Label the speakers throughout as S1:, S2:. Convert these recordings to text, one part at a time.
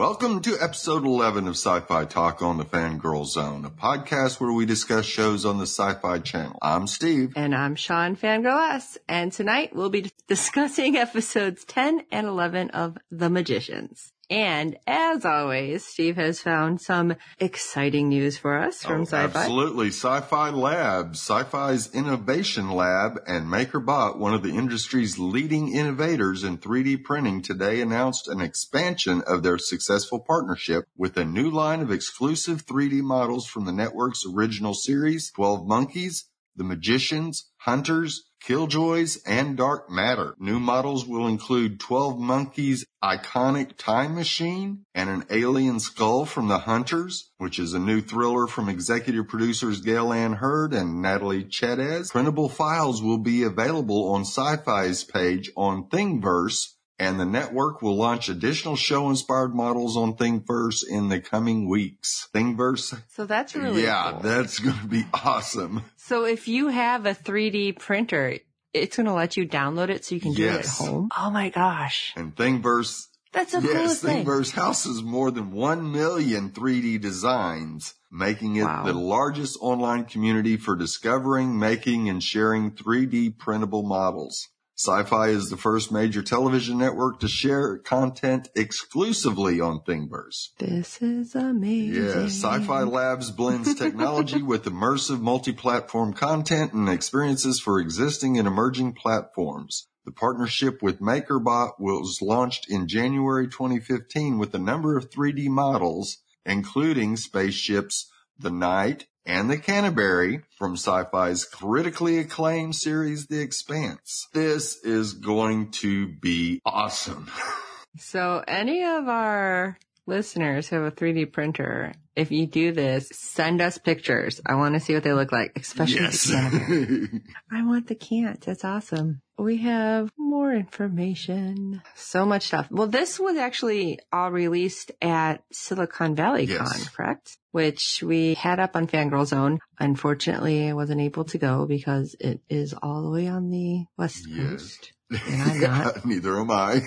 S1: Welcome to episode 11 of Sci-Fi Talk on the Fangirl Zone, a podcast where we discuss shows on the Sci-Fi Channel. I'm Steve.
S2: And I'm Sean Fangirl S. And tonight we'll be discussing episodes 10 and 11 of The Magicians. And as always, Steve has found some exciting news for us oh, from oh, Sci-Fi.
S1: Absolutely. Sci-Fi Labs, Sci-Fi's innovation lab and MakerBot, one of the industry's leading innovators in 3D printing today announced an expansion of their successful partnership with a new line of exclusive 3D models from the network's original series, 12 Monkeys, The Magicians, Hunters, Killjoys, and Dark Matter. New models will include 12 Monkeys iconic time machine and an alien skull from The Hunters, which is a new thriller from executive producers Gale Anne Hurd and Natalie Chaidez. Printable files will be available on Sci-Fi's page on Thingiverse and the network will launch additional show inspired models on Thingiverse in the coming weeks. Thingiverse.
S2: So that's really
S1: Yeah,
S2: cool.
S1: that's going to be awesome.
S2: So if you have a 3D printer, it's going to let you download it so you can do yes. it at home. Oh my gosh.
S1: And Thingiverse.
S2: That's the yes, coolest
S1: thing. Thingiverse houses more than 1 million 3D designs, making it wow. the largest online community for discovering, making, and sharing 3D printable models. Sci-Fi is the first major television network to share content exclusively on Thingiverse.
S2: This is amazing.
S1: Yeah, Sci-Fi Labs blends technology with immersive multi-platform content and experiences for existing and emerging platforms. The partnership with MakerBot was launched in January 2015 with a number of 3D models, including spaceships The Knight, and the Canterbury from Sci-Fi's critically acclaimed series, The Expanse. This is going to be awesome.
S2: so any of our listeners who have a 3D printer, if you do this, send us pictures. I want to see what they look like, especially yes. the Canterbury. I want the cant. That's awesome. We have more information. So much stuff. Well, this was actually all released at Silicon Valley yes. Con, correct? which we had up on Fangirl Zone. Unfortunately, I wasn't able to go because it is all the way on the west coast.
S1: Yes. And I'm not. Neither am I.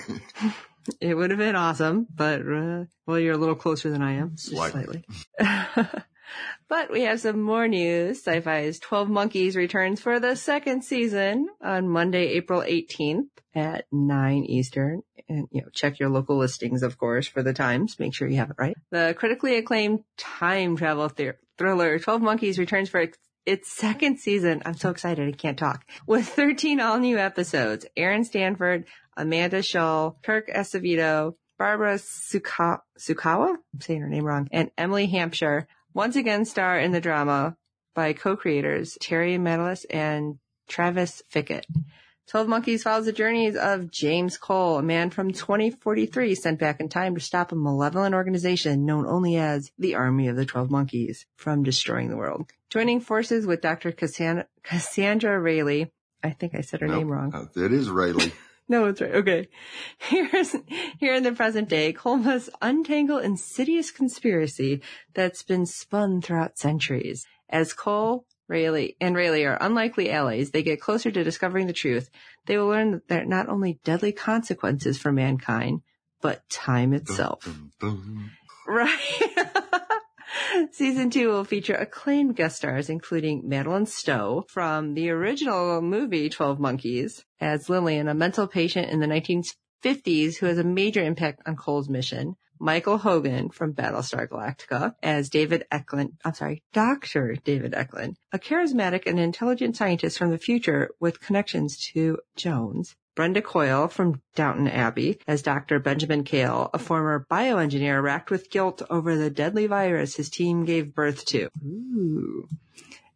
S2: it would have been awesome, but uh, well, you're a little closer than I am, slightly. slightly. but we have some more news. Sci-Fi's 12 Monkeys returns for the second season on Monday, April 18th at 9 Eastern. And, you know, check your local listings, of course, for the times. Make sure you have it right. The critically acclaimed time travel th- thriller 12 Monkeys returns for its second season. I'm so excited. I can't talk. With 13 all new episodes. Aaron Stanford, Amanda Schull, Kirk Acevedo, Barbara Suka- Sukawa, I'm saying her name wrong, and Emily Hampshire once again star in the drama by co-creators Terry Matalas and Travis Fickett. 12 Monkeys follows the journeys of James Cole, a man from 2043 sent back in time to stop a malevolent organization known only as the Army of the 12 Monkeys from destroying the world. Joining forces with Dr. Cassandra, Cassandra Railly, I think I said her nope, name wrong.
S1: Uh, it is Railly.
S2: no, it's right. Okay. Here's, here in the present day, Cole must untangle insidious conspiracy that's been spun throughout centuries. As Cole Railly, and Railly are unlikely allies. They get closer to discovering the truth. They will learn that there are not only deadly consequences for mankind, but time itself. Right. Season two will feature acclaimed guest stars, including Madeleine Stowe from the original movie 12 Monkeys as Lillian, a mental patient in the 1950s who has a major impact on Cole's mission. Michael Hogan from Battlestar Galactica as David Eklund. I'm sorry, Dr. David Eklund, a charismatic and intelligent scientist from the future with connections to Jones. Brendan Coyle from Downton Abbey as Dr. Benjamin Kale, a former bioengineer racked with guilt over the deadly virus his team gave birth to. Ooh.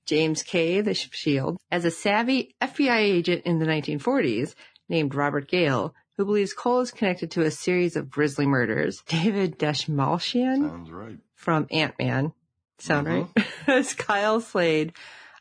S2: Jay Karnes the Shield as a savvy FBI agent in the 1940s named Robert Gale, who believes Cole is connected to a series of grisly murders. David Dastmalchian
S1: Sounds right.
S2: from Ant-Man. Sound
S1: Mhm.
S2: right? as Kyle Slade,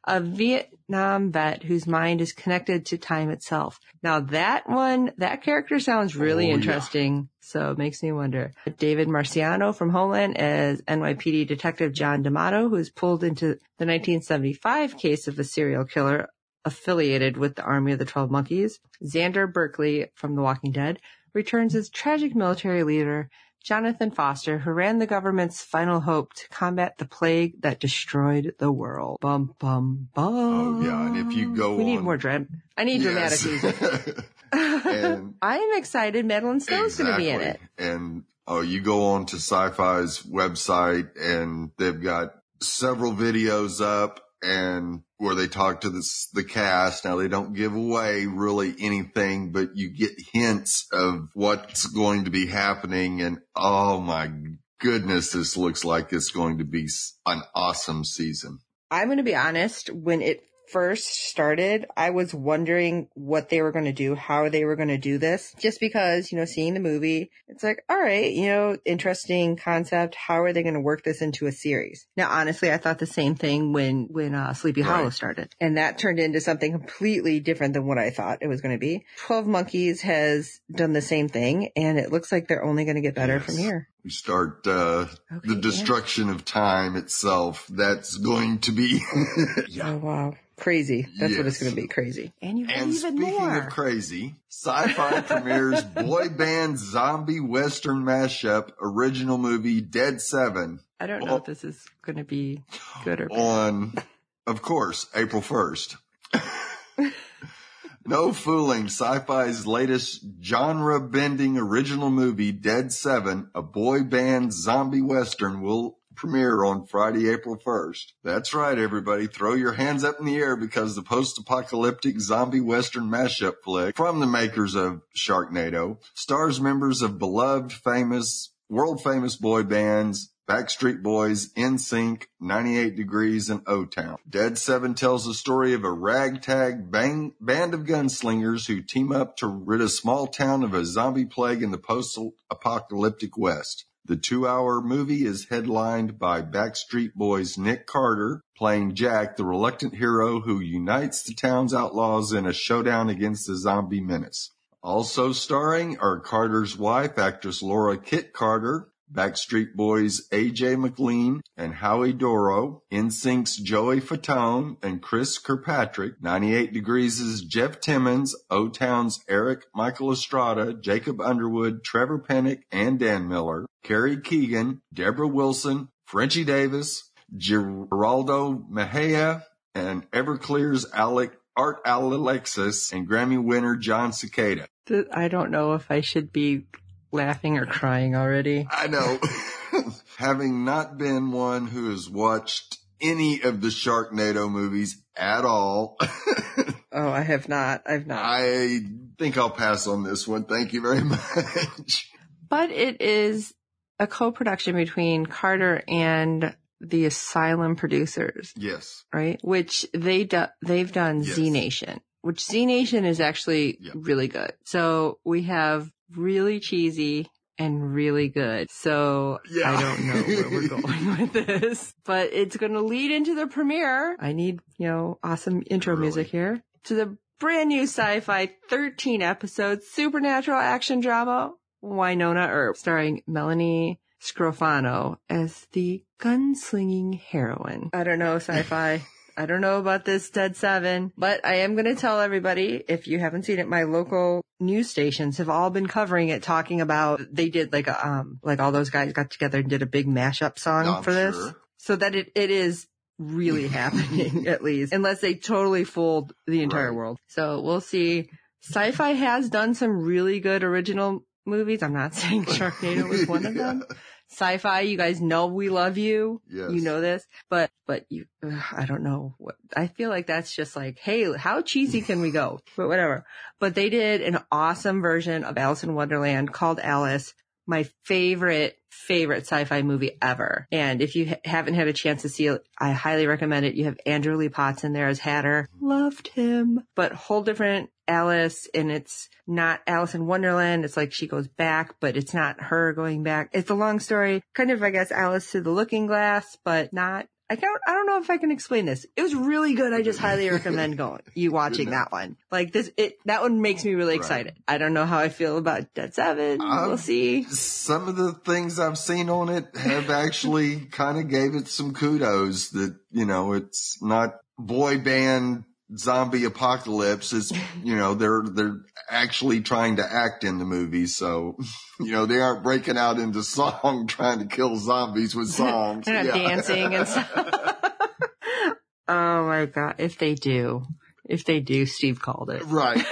S2: a Vietnam vet whose mind is connected to time itself. Now that one, that character sounds really
S1: Oh, yeah.
S2: interesting. So it makes me wonder. David Marciano from Homeland as NYPD Detective John D'Amato, who is pulled into the 1975 case of a serial killer affiliated with the Army of the Twelve Monkeys. Xander Berkeley from The Walking Dead returns as tragic military leader Jonathan Foster, who ran the government's final hope to combat the plague that destroyed the world. Bum bum bum.
S1: Oh, yeah, and if you go
S2: we need more dram. I need dramatic music. I'm excited. Madeleine Stowe's going to be in it.
S1: And oh, you go on to Sci-Fi's website and they've got several videos up and where they talk to this, the cast. Now they don't give away really anything, but you get hints of what's going to be happening. And oh my goodness, this looks like it's going to be an awesome season.
S2: I'm going to be honest. When it first started, I was wondering what they were going to do, how they were going to do this. Just because, you know, seeing the movie, it's like, all right, you know, interesting concept. How are they going to work this into a series? Now, honestly, I thought the same thing when, when, uh, Sleepy
S1: Right.
S2: Hollow started. And that turned into something completely different than what I thought it was going to be. 12 Monkeys has done the same thing and it looks like they're only going to get better
S1: Yes.
S2: from here.
S1: We start, uh,
S2: Okay,
S1: the
S2: yeah.
S1: destruction of time itself. That's going to be, yeah.
S2: Oh, wow. Crazy. That's what it's going to be. Crazy. And you have
S1: And
S2: even
S1: speaking
S2: more.
S1: of crazy, Sci-Fi premieres boy band zombie western mashup original movie Dead Seven
S2: I don't know
S1: Well-
S2: if this is going to be good or bad.
S1: on, of course, April 1st. no fooling, Sci-Fi's latest genre-bending original movie Dead Seven, a boy band zombie western will premiere on Friday, April 1st. That's right, everybody. Throw your hands up in the air because the post-apocalyptic zombie western mashup flick from the makers of Sharknado stars members of beloved, famous, world famous boy bands Backstreet Boys, NSYNC, 98 Degrees, and O-Town. Dead Seven tells the story of a ragtag bang, band of gunslingers who team up to rid a small town of a zombie plague in the post-apocalyptic West. The two-hour movie is headlined by Backstreet Boys' Nick Carter playing Jack, the reluctant hero who unites the town's outlaws in a showdown against the zombie menace. Also starring are Carter's wife, actress Lauren Kitt Carter, Backstreet Boys' AJ McLean and Howie Dorough, NSYNC's Joey Fatone and Chris Kirkpatrick, 98 Degrees' Jeff Timmons, O-Town's Eric Michael Estrada, Jacob Underwood, Trevor Penick, and Dan Miller, Carrie Keagan, Deborah Wilson, Frenchie Davis, Geraldo Mejia, and Everclear's Alec Art Alexis and Grammy winner Jon
S2: Secada. I don't know if I should be laughing or crying already.
S1: I know. Having not been one who has watched any of the Sharknado movies at all,
S2: Oh, I have not. I've not.
S1: I think I'll pass on this one. Thank you very much.
S2: but it is a co-production between Carter and the Asylum producers,
S1: Yes.
S2: right? Which they do, they've done
S1: Yes.
S2: Z Nation, which Z Nation is actually
S1: Yeah.
S2: really good. So we have really cheesy and really good. So
S1: Yeah.
S2: I don't know where we're going with this, but it's going to lead into the premiere. I need, you know, awesome intro
S1: Really?
S2: music here to the brand new sci-fi 13 episode supernatural action drama Wynonna Earp starring Melanie Scrofano as the gunslinging heroine. I don't know sci-fi. I don't know about this Dead Seven, but I am going to tell everybody, if you haven't seen it, my local news stations have all been covering it, talking about, they did like a, um, like all those guys got together and did a big mashup song
S1: I'm
S2: for this.
S1: sure.
S2: So that it, it is really happening, at least, unless they totally fooled the entire
S1: Right.
S2: world. So we'll see. Sci-fi has done some really good original movies. I'm not saying Sharknado was one of them. Sci-fi, you guys know we love you.
S1: Yes.
S2: You know this, but, but you, ugh, I don't know what, I feel like that's just like, hey, how cheesy can we go? But whatever. But they did an awesome version of Alice in Wonderland called Alice. My favorite, favorite sci-fi movie ever. And if you ha- haven't had a chance to see it, I highly recommend it. You have Andrew Lee Potts in there as Hatter. Loved him. But whole different Alice and it's not Alice in Wonderland. It's like she goes back, but it's not her going back. It's a long story. Kind of, I guess, Alice to the looking glass, but not I don't, I don't know if I can explain this. It was really good. I just highly recommend going, you watching that one. Like this, it, that one makes me really excited. Right. I don't know how I feel about Dead Seven. Um, we'll see.
S1: Some of the things I've seen on it have actually kind of gave it some kudos that, you know, it's not boy band zombie apocalypse is you know they're they're actually trying to act in the movie. So you know they aren't breaking out into song trying to kill zombies with songs.
S2: They're not yeah. dancing and stuff oh my god. If they do. If they do steve called it.
S1: Right.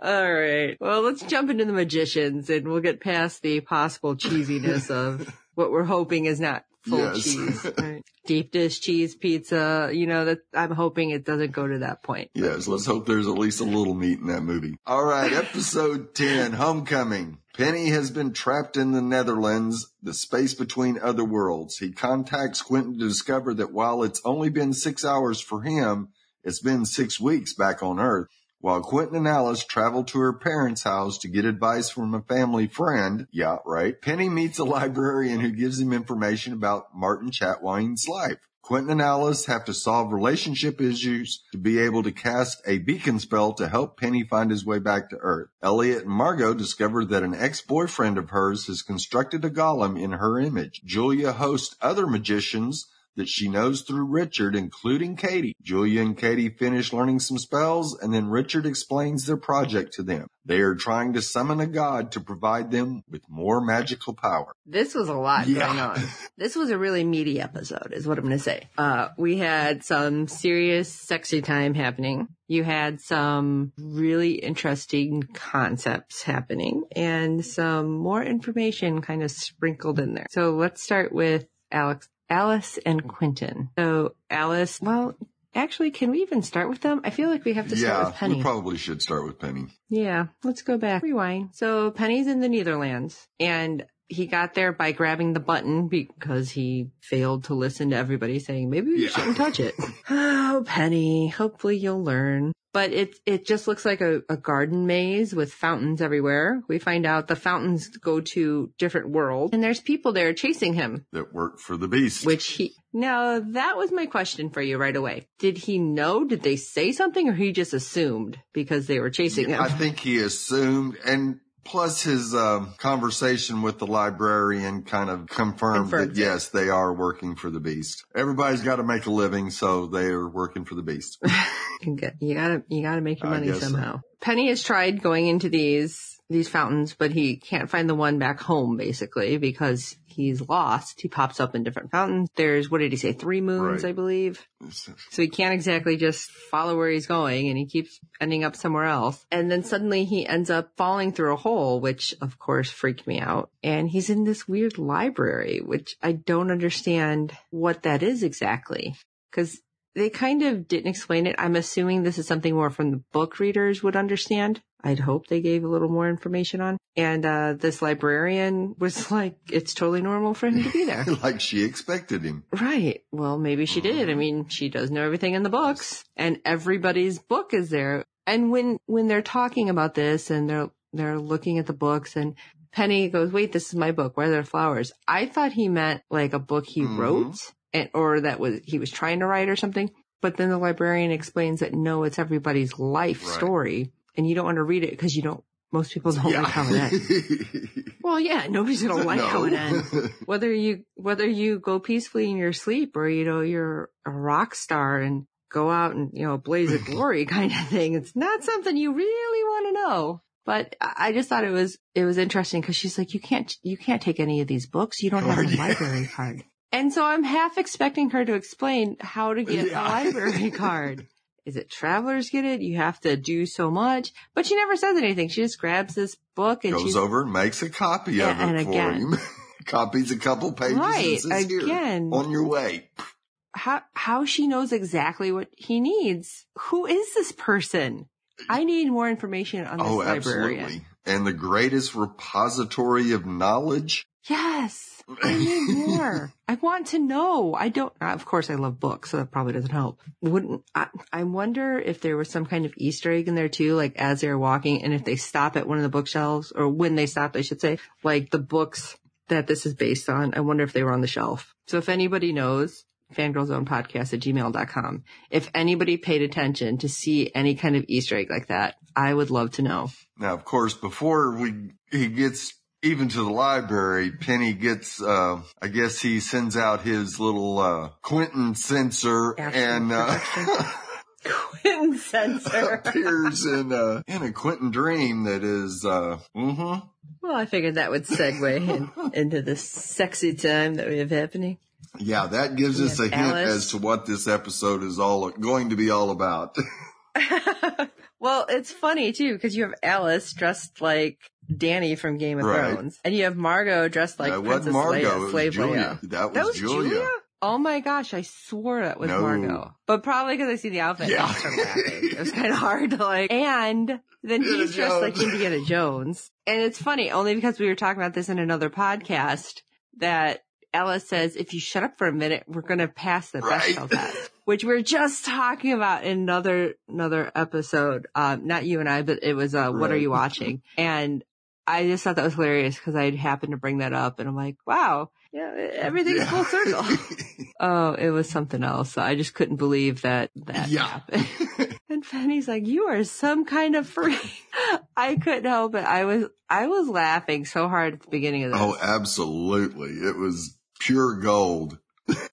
S2: All right. Well let's jump into the magicians and we'll get past the possible cheesiness of what we're hoping is not full yes. cheese. Right? Deep dish cheese pizza. You know that I'm hoping it doesn't go to that point.
S1: Yes, let's hope there's at least a little meat in that movie. All right, episode 10, Homecoming. Penny has been trapped in the Neitherlands, the space between other worlds. He contacts Quentin to discover that while it's only been six hours for him, it's been six weeks back on Earth. While Quentin and Alice travel to her parents' house to get advice from a family friend, yeah, right, Penny meets a librarian who gives him information about Martin Chatwin's life. Quentin and Alice have to solve relationship issues to be able to cast a beacon spell to help Penny find his way back to Earth. Elliot and Margot discover that an ex-boyfriend of hers has constructed a golem in her image. Julia hosts other magicians that she knows through Richard, including Katie. Julia and Katie finish learning some spells, and then Richard explains their project to them. They are trying to summon a god to provide them with more magical power.
S2: This was a lot yeah. going on. This was a really meaty episode, is what I'm going to say. Uh, we had some serious sexy time happening. You had some really interesting concepts happening and some more information kind of sprinkled in there. So let's start with Alex Alice and Quentin. So Alice, well, actually, can we even start with them? I feel like we have to start
S1: yeah,
S2: with Penny.
S1: we probably should start with Penny.
S2: Yeah, let's go back. Rewind. So Penny's in the Neitherlands and he got there by grabbing the button because he failed to listen to everybody saying, maybe we yeah. shouldn't touch it. oh, Penny, hopefully you'll learn but it it just looks like a, a, garden maze with fountains everywhere. We find out the fountains go to different worlds, and there's people there chasing him
S1: that work for the beast.
S2: Which he now that was my question for you right away. Did he know? Did they say something, or he just assumed because they were chasing him?
S1: I think he assumed, and Plus, his uh, conversation with the librarian kind of confirmed, confirmed that yes, they are working for the beast. Everybody's got to make a living, so they are working for the beast.
S2: you gotta, you gotta make your money somehow. So. Penny has tried going into these these fountains, but he can't find the one back home basically because he's lost. He pops up in different fountains. There's, what did he say? Three moons, right. I believe. So he can't exactly just follow where he's going and he keeps ending up somewhere else. And then suddenly he ends up falling through a hole, which of course freaked me out. And he's in this weird library, which I don't understand what that is exactly. Cause they kind of didn't explain it. I'm assuming this is something more from the book readers would understand. I'd hope they gave a little more information on. And uh, this librarian was like, it's totally normal for him to be there.
S1: like she expected him.
S2: Right. Well, maybe she did. I mean, she does know everything in the books and everybody's book is there. And when, when they're talking about this and they're, they're looking at the books and Penny goes, wait, this is my book. Where are there flowers? I thought he meant like a book he mm-hmm. wrote and, or that was, he was trying to write or something. But then the librarian explains that no, it's everybody's life right. story and you don't want to read it because you don't, most people don't yeah. like how it ends. well, yeah, nobody's going to like no. how it ends. Whether you, whether you go peacefully in your sleep or, you know, you're a rock star and go out and, you know, blaze of glory kind of thing. It's not something you really want to know. But I just thought it was, it was interesting because she's like, you can't, you can't take any of these books. You don't have oh, a library card. And so I'm half expecting her to explain how to get yeah. a library card is it travelers get it? You have to do so much, but she never says anything. She just grabs this book and
S1: Goes over and makes a copy
S2: Yeah,
S1: of it
S2: and
S1: for
S2: again.
S1: him. Copies a couple pages
S2: Right,
S1: and says, "Here,
S2: again.
S1: on your way.
S2: how how she knows exactly what he needs. Who is this person? I need more information on this
S1: Oh,
S2: librarian.
S1: absolutely. And the greatest repository of knowledge.
S2: Yes, I need more. I want to know. I don't. Of course, I love books, so that probably doesn't help. Wouldn't I? I wonder if there was some kind of Easter egg in there too, like as they're walking, and if they stop at one of the bookshelves, or when they stop, I should say, like the books that this is based on. I wonder if they were on the shelf. So if anybody knows, fangirlzonepodcast at gmail.com. If anybody paid attention to see any kind of Easter egg like that, I would love to know.
S1: Now, of course, before we, he gets even to the library, Penny gets, uh, I guess he sends out his little, uh, Quentin sensor and, uh,
S2: Quentin Sensor.
S1: appears in, uh, in a Quentin dream that is, uh, mm-hmm.
S2: Well, I figured that would segue in, into the sexy time that we have happening.
S1: Yeah, that gives
S2: We
S1: us a hint
S2: Alice.
S1: as to what this episode is all going to be all about.
S2: well, it's funny too because you have Alice dressed like Dany from Game of
S1: Right.
S2: Thrones, and you have Margot dressed like
S1: that
S2: Princess
S1: Margot,
S2: Leia, Slave
S1: Julia.
S2: Leia.
S1: That was,
S2: That was
S1: Julia.
S2: Julia? Oh my gosh, I swore that was
S1: No.
S2: Margot. But probably because I see the outfit,
S1: Yeah.
S2: I started laughing. It was kind of hard to like. And then
S1: Indiana
S2: he's dressed like Indiana Jones. And it's funny, only because we were talking about this in another podcast, that Alice says, if you shut up for a minute, we're going to pass the
S1: Right.
S2: Bechdel test. Which we are just talking about in another, another episode. Um, not you and I, but it was, uh, what are you watching? And I just thought that was hilarious because I happened to bring that up and I'm like, wow, yeah, everything's
S1: Yeah.
S2: full circle. Oh, it was something else. I just couldn't believe that that
S1: Yeah.
S2: happened. and Fanny's like, "You are some kind of freak." I couldn't help it. I was I was laughing so hard at the beginning of this.
S1: oh, absolutely. It was pure gold.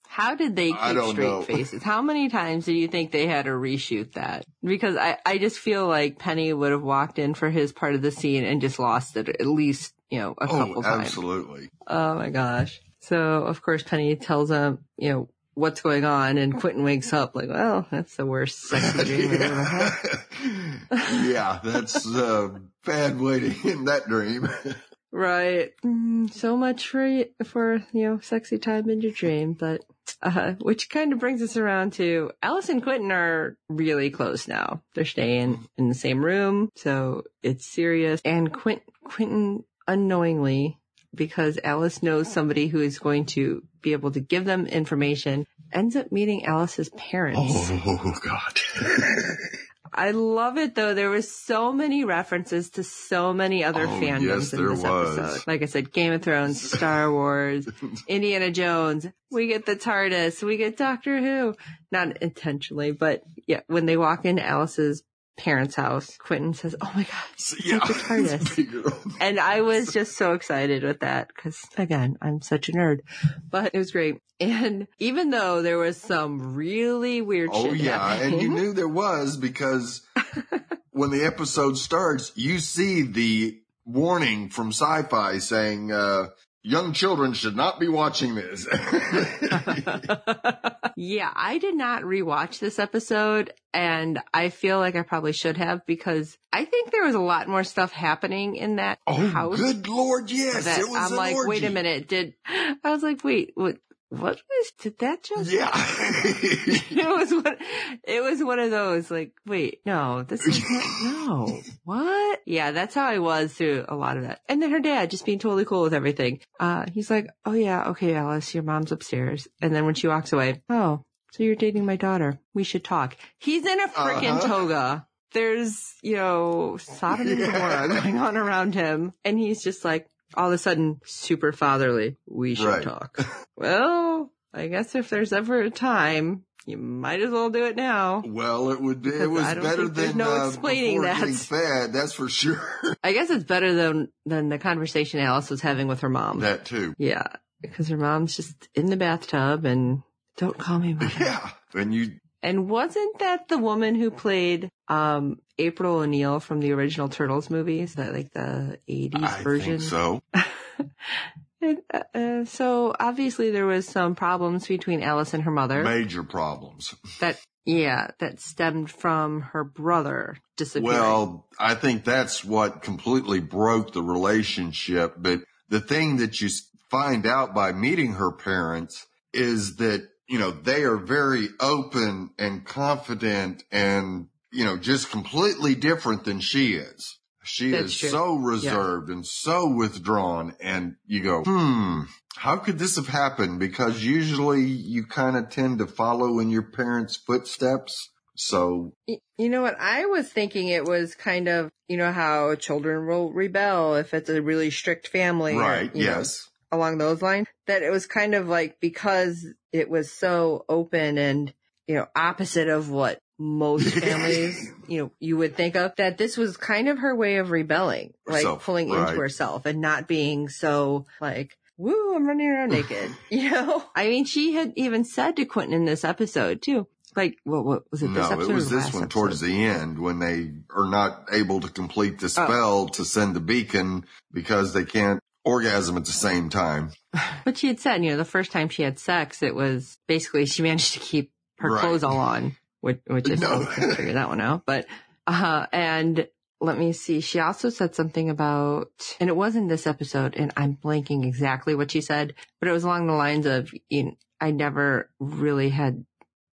S2: How did they keep straight
S1: know.
S2: faces? How many times do you think they had to reshoot that? Because I I just feel like Penny would have walked in for his part of the scene and just lost it at least you know a oh, couple
S1: Oh,
S2: times.
S1: absolutely.
S2: Oh my gosh. So of course Penny tells him, you know, what's going on and Quentin wakes up like, well, that's the worst sexy dream I've ever had.
S1: yeah, that's a bad way to end that dream.
S2: Right. Mm, so much for, for, you know, sexy time in your dream, but, uh, which kind of brings us around to Alice and Quentin are really close now. They're staying in the same room. So it's serious. And Quint, Quentin unknowingly, because Alice knows somebody who is going to be able to give them information, ends up meeting Alice's parents.
S1: oh, God.
S2: I love it though. There was so many references to so many other
S1: Oh,
S2: fandoms
S1: yes,
S2: in
S1: there
S2: this
S1: was.
S2: episode. Like I said, Game of Thrones, Star Wars, Indiana Jones. We get the TARDIS. We get Doctor Who. Not intentionally, but yeah, when they walk into Alice's parents' house, Quentin says, "Oh my god, it's
S1: yeah,
S2: like the TARDIS." And I was just so excited with that because again, I'm such a nerd, but it was great. And even though there was some really weird
S1: Oh, yeah.
S2: happening,
S1: And you knew there was because when the episode starts, you see the warning from sci fi saying, uh, young children should not be watching this.
S2: yeah, I did not rewatch this episode and I feel like I probably should have because I think there was a lot more stuff happening in that
S1: oh,
S2: house.
S1: good Lord. Yes.
S2: that
S1: it was
S2: I'm
S1: an
S2: like, wait a minute, did I was like, wait, what what was did that just
S1: Yeah.
S2: it was one it was one of those like, wait, no, this is not no. What? Yeah, that's how I was through a lot of that. And then her dad just being totally cool with everything. Uh he's like, Oh yeah, okay, Alice, your mom's upstairs. And then when she walks away, Oh, so you're dating my daughter. We should talk. He's in a freaking
S1: Uh-huh.
S2: toga. There's, you know, Sodom and
S1: Yeah.
S2: Going on around him. And he's just like, all of a sudden, super fatherly. We should
S1: Right.
S2: talk. well, I guess if there's ever a time, you might as well do it now.
S1: well, it would be, it was better than,
S2: no
S1: uh,
S2: explaining that.
S1: getting fed. That's for sure.
S2: I guess it's better than, than the conversation Alice was having with her mom.
S1: that too.
S2: yeah. Because her mom's just in the bathtub and don't call me mother.
S1: Yeah. And you,
S2: And wasn't that the woman who played um April O'Neil from the original Turtles movies? That like the 80s
S1: I
S2: version?
S1: think so.
S2: And, uh, uh, so obviously there was some problems between Alice and her mother
S1: Major problems.
S2: that Yeah, that stemmed from her brother disappearing.
S1: Well, I think that's what completely broke the relationship. But the thing that you find out by meeting her parents is that, you know, they are very open and confident and, you know, just completely different than she is. She
S2: That's
S1: is
S2: true.
S1: so reserved and so withdrawn. And you go, hmm, how could this have happened? Because usually you kind of tend to follow in your parents' footsteps. So
S2: You know what? I was thinking it was kind of, you know, how children will rebel if it's a really strict family. or,
S1: right.
S2: know,
S1: Yes.
S2: Along those lines. That it was kind of like because it was so open and, you know, opposite of what most families, you know, you would think of that this was kind of her way of rebelling, like
S1: Herself,
S2: pulling
S1: right.
S2: into herself and not being so like, woo, I'm running around naked. you know? I mean, she had even said to Quentin in this episode too, like, what, what was it this
S1: No,
S2: episode?
S1: it was this one
S2: episode?
S1: towards the end when they are not able to complete the
S2: Oh.
S1: spell to send the beacon because they can't orgasm at the same time.
S2: But she had said, you know, the first time she had sex, it was basically she managed to keep her
S1: Right.
S2: clothes all on, which, which I
S1: No.
S2: figure that one out. But, uh, and let me see. She also said something about, and it wasn't this episode, and I'm blanking exactly what she said, but it was along the lines of, you know, I never really had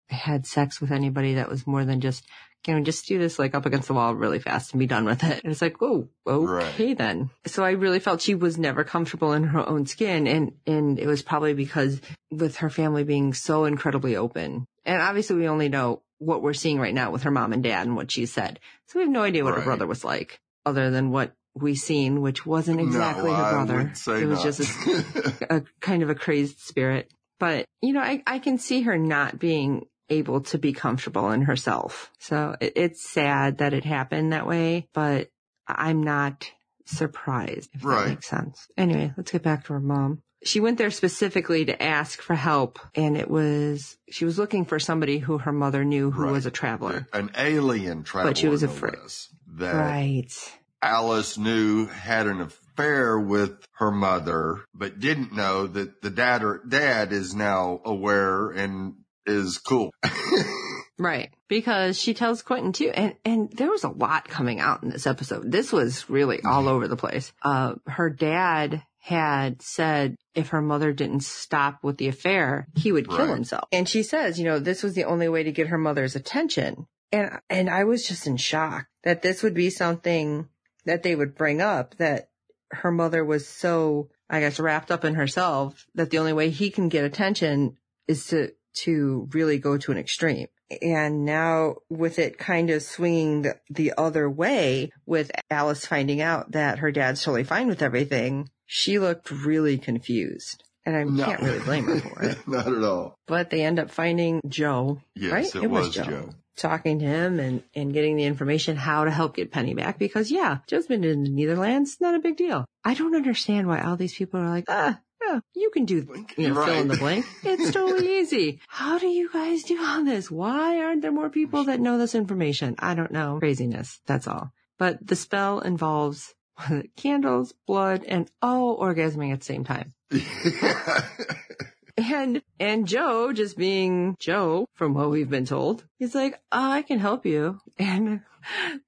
S2: had sex with anybody that was more than just, can we just do this like up against the wall really fast and be done with it? And it's like, oh, okay
S1: Right.
S2: then. So I really felt she was never comfortable in her own skin. And, and it was probably because with her family being so incredibly open. And obviously we only know what we're seeing right now with her mom and dad and what she said. So we have no idea what her brother was like other than what we seen, which wasn't exactly
S1: no,
S2: her brother. it was
S1: not.
S2: just a a kind of a crazed spirit. But, you know, I, I can see her not being able to be comfortable in herself. So it, it's sad that it happened that way, but I'm not surprised, if
S1: Right.
S2: that makes sense. Anyway, let's get back to her mom. She went there specifically to ask for help and it was, she was looking for somebody who her mother knew who
S1: Right.
S2: was a traveler.
S1: An alien traveler.
S2: But she was afraid.
S1: That
S2: Right.
S1: Alice knew had an affair with her mother, but didn't know that the dad or dad is now aware and is cool.
S2: Right. Because she tells Quentin too, and, and there was a lot coming out in this episode. This was really all over the place. Uh, her dad had said if her mother didn't stop with the affair, he would kill
S1: Right.
S2: himself. And she says, you know, this was the only way to get her mother's attention. And, and I was just in shock that this would be something that they would bring up that her mother was so, I guess, wrapped up in herself that the only way he can get attention is to, to really go to an extreme. And now with it kind of swinging the, the other way with Alice finding out that her dad's totally fine with everything, she looked really confused. And I
S1: No.
S2: can't really blame her for it.
S1: Not at all.
S2: But they end up finding Joe,
S1: Yes,
S2: right?
S1: it, was, Joe.
S2: talking to him and, and getting the information how to help get Penny back because yeah, Joe's been in the Neitherlands, not a big deal. I don't understand why all these people are like, ah, yeah, you can do, you know, fill in the blank. It's totally easy. How do you guys do all this? Why aren't there more people that know this information? I don't know. Craziness. That's all. But the spell involves candles, blood, and all orgasming at the same time. And, and Joe just being Joe from what we've been told, he's like, oh, I can help you. And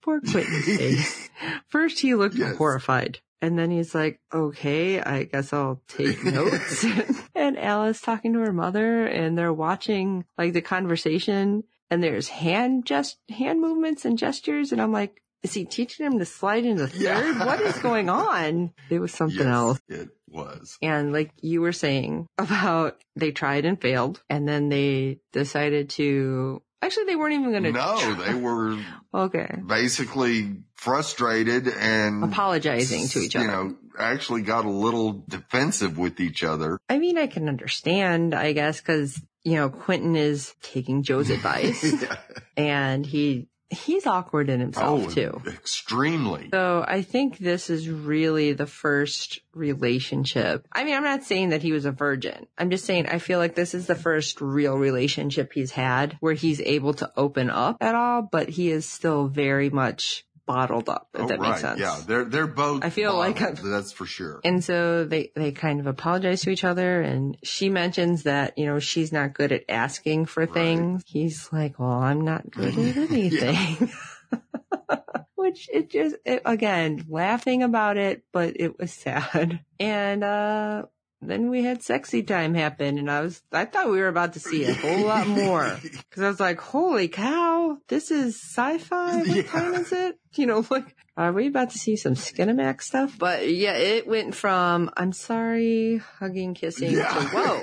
S2: poor Quentin's face. First he looked
S1: Yes.
S2: horrified. And then he's like, okay, I guess I'll take notes. and Alice talking to her mother and they're watching like the conversation and there's hand just hand movements and gestures. And I'm like, is he teaching him to slide into third?
S1: Yeah.
S2: What is going on? It was something
S1: Yes,
S2: else.
S1: It was.
S2: And like you were saying about they tried and failed and then they decided to actually they weren't even going to
S1: No, they were
S2: okay
S1: basically frustrated and
S2: apologizing to each other.
S1: You know, actually got a little defensive with each other.
S2: I mean, I can understand, I guess, cuz you know, Quentin is taking Joe's advice
S1: Yeah.
S2: and he he's awkward in himself
S1: oh,
S2: too.
S1: extremely.
S2: So I think this is really the first relationship. I mean, I'm not saying that he was a virgin. I'm just saying I feel like this is the first real relationship he's had where he's able to open up at all, but he is still very much bottled up, if
S1: Oh,
S2: that
S1: right.
S2: makes sense.
S1: Yeah, they're they're both.
S2: I feel like I've-
S1: that's for sure.
S2: And so they, they kind of apologize to each other and she mentions that, you know, she's not good at asking for things. He's like, well, I'm not good at anything. Which it just, it, again, laughing about it, but it was sad. And, uh, then we had sexy time happen and I was, I thought we were about to see a whole lot more. Cause I was like, holy cow, this is sci-fi? What
S1: Yeah.
S2: time is it? You know, like, are we about to see some Skinamax stuff? But yeah, it went from, I'm sorry, hugging, kissing
S1: yeah.
S2: to, whoa.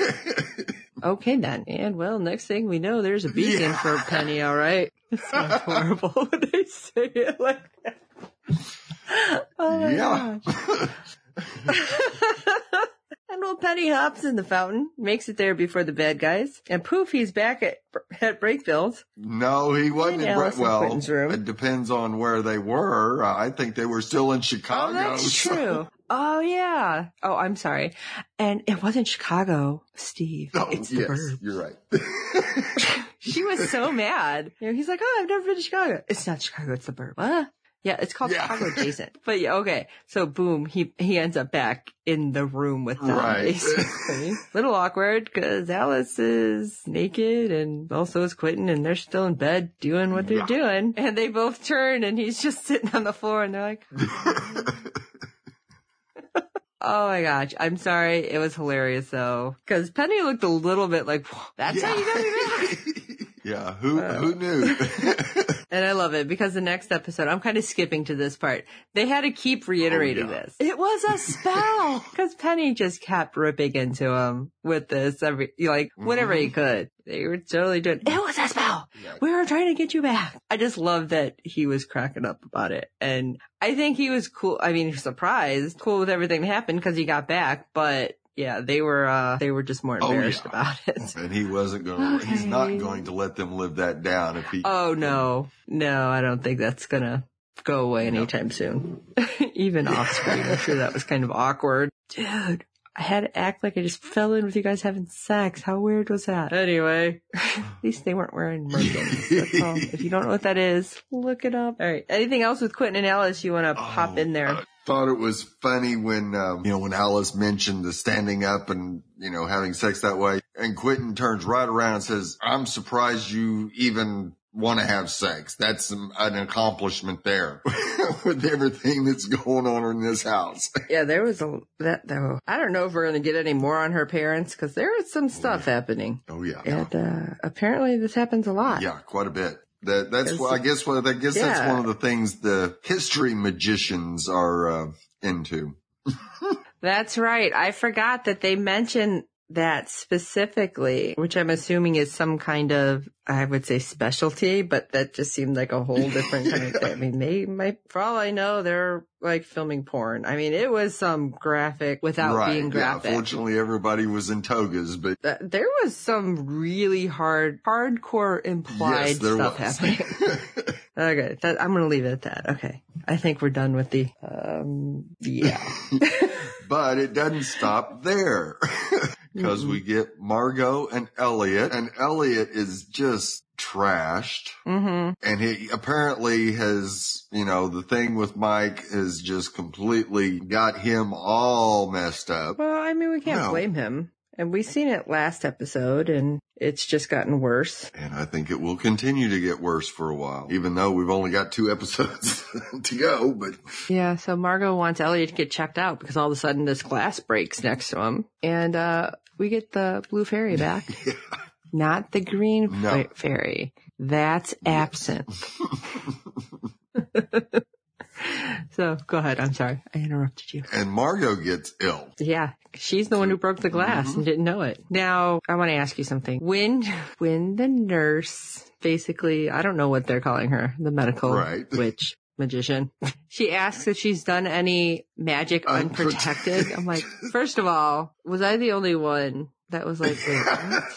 S2: Okay then. And well, next thing we know, there's a beacon
S1: Yeah.
S2: for Penny, alright? It sounds horrible when they say it like that. Oh my
S1: yeah.
S2: gosh. And well, Penny hops in the fountain, makes it there before the bad guys, and poof, he's back at at Brakebills.
S1: no, he wasn't.
S2: In
S1: in Bre- well,
S2: room.
S1: it depends on where they were. I think they were still in Chicago.
S2: Oh, that's
S1: so-
S2: true. Oh yeah. Oh, I'm sorry. And it wasn't Chicago, Steve.
S1: Oh,
S2: it's the
S1: yes, you're right.
S2: She was so mad. You know, he's like, "Oh, I've never been to Chicago." It's not Chicago. It's the burb. Yeah, it's called
S1: Yeah.
S2: Chicago adjacent. But yeah, okay. So boom, he he ends up back in the room with them.
S1: Right.
S2: Little awkward because Alice is naked and also is Quentin, and they're still in bed doing what they're
S1: Yeah.
S2: doing. And they both turn, and he's just sitting on the floor, and they're like, "Oh my gosh, I'm sorry." It was hilarious though, because Penny looked a little bit like, "That's how you got me back."
S1: yeah, who
S2: Uh,
S1: who knew?
S2: And I love it because the next episode, I'm kind of skipping to this part. They had to keep oh, reiterating
S1: Oh, yeah.
S2: this. It was a spell because Penny just kept ripping into him with this every, like, whenever he mm-hmm. could. They were totally doing, it was a spell.
S1: Yeah.
S2: We were trying to get you back. I just love that he was cracking up about it. And I think he was cool. I mean, surprised, cool with everything that happened because he got back, but yeah, they were, uh, they were just more
S1: Oh,
S2: embarrassed
S1: yeah.
S2: about it.
S1: and he wasn't going. to He's not going to let them live that down. If he,
S2: Oh no, no, I don't think that's gonna go away anytime soon. Even off screen, I'm sure that was kind of awkward. Dude, I had to act like I just fell in with you guys having sex. How weird was that? Anyway, at least they weren't wearing merkins. That's all. If you don't know what that is, look it up. All right. Anything else with Quentin and Alice you want to pop in there?
S1: I thought it was funny when, um, you know, when Alice mentioned the standing up and, you know, having sex that way. And Quentin turns right around and says, I'm surprised you even want to have sex. That's an accomplishment there with everything that's going on in this house.
S2: Yeah, there was a that though. I don't know if we're gonna get any more on her parents because there is some stuff happening,
S1: Oh yeah.
S2: and uh apparently this happens a lot.
S1: Yeah, quite a bit. That that's what I guess. What I guess that's one of the things the history magicians are uh, into.
S2: That's right. I forgot that they mentioned that specifically, which I'm assuming is some kind of, I would say specialty, but that just seemed like a whole different kind of thing. I mean, they might, for all I know, they're like filming porn. I mean, it was some graphic without
S1: right.
S2: being
S1: yeah.
S2: graphic.
S1: Fortunately, everybody was in togas, but
S2: Th- there was some really hard, hardcore implied
S1: yes,
S2: stuff
S1: was.
S2: happening. okay, that, I'm going to leave it at that. Okay. I think we're done with the, um, yeah.
S1: but it doesn't stop there because we get Margot and Elliot, and Elliot is just trashed.
S2: hmm
S1: And he apparently has, you know, the thing with Mike has just completely got him all messed up.
S2: Well, I mean, we can't
S1: No.
S2: blame him. And we seen it last episode and it's just gotten worse.
S1: And I think it will continue to get worse for a while, even though we've only got two episodes to go. But
S2: Yeah, so Margot wants Elliot to get checked out because all of a sudden this glass breaks next to him. And, uh, we get the blue fairy back. Not the green
S1: No.
S2: fairy. That's absent. so go ahead. I'm sorry. I interrupted you.
S1: and Margot gets ill.
S2: Yeah, she's the one who broke the glass
S1: Mm-hmm.
S2: and didn't know it. Now, I want to ask you something. When, when the nurse, basically, I don't know what they're calling her, the medical
S1: Right.
S2: witch magician, she asks if she's done any magic unprotected.
S1: Unprotected.
S2: I'm like, first of all, was I the only one that was like, wait,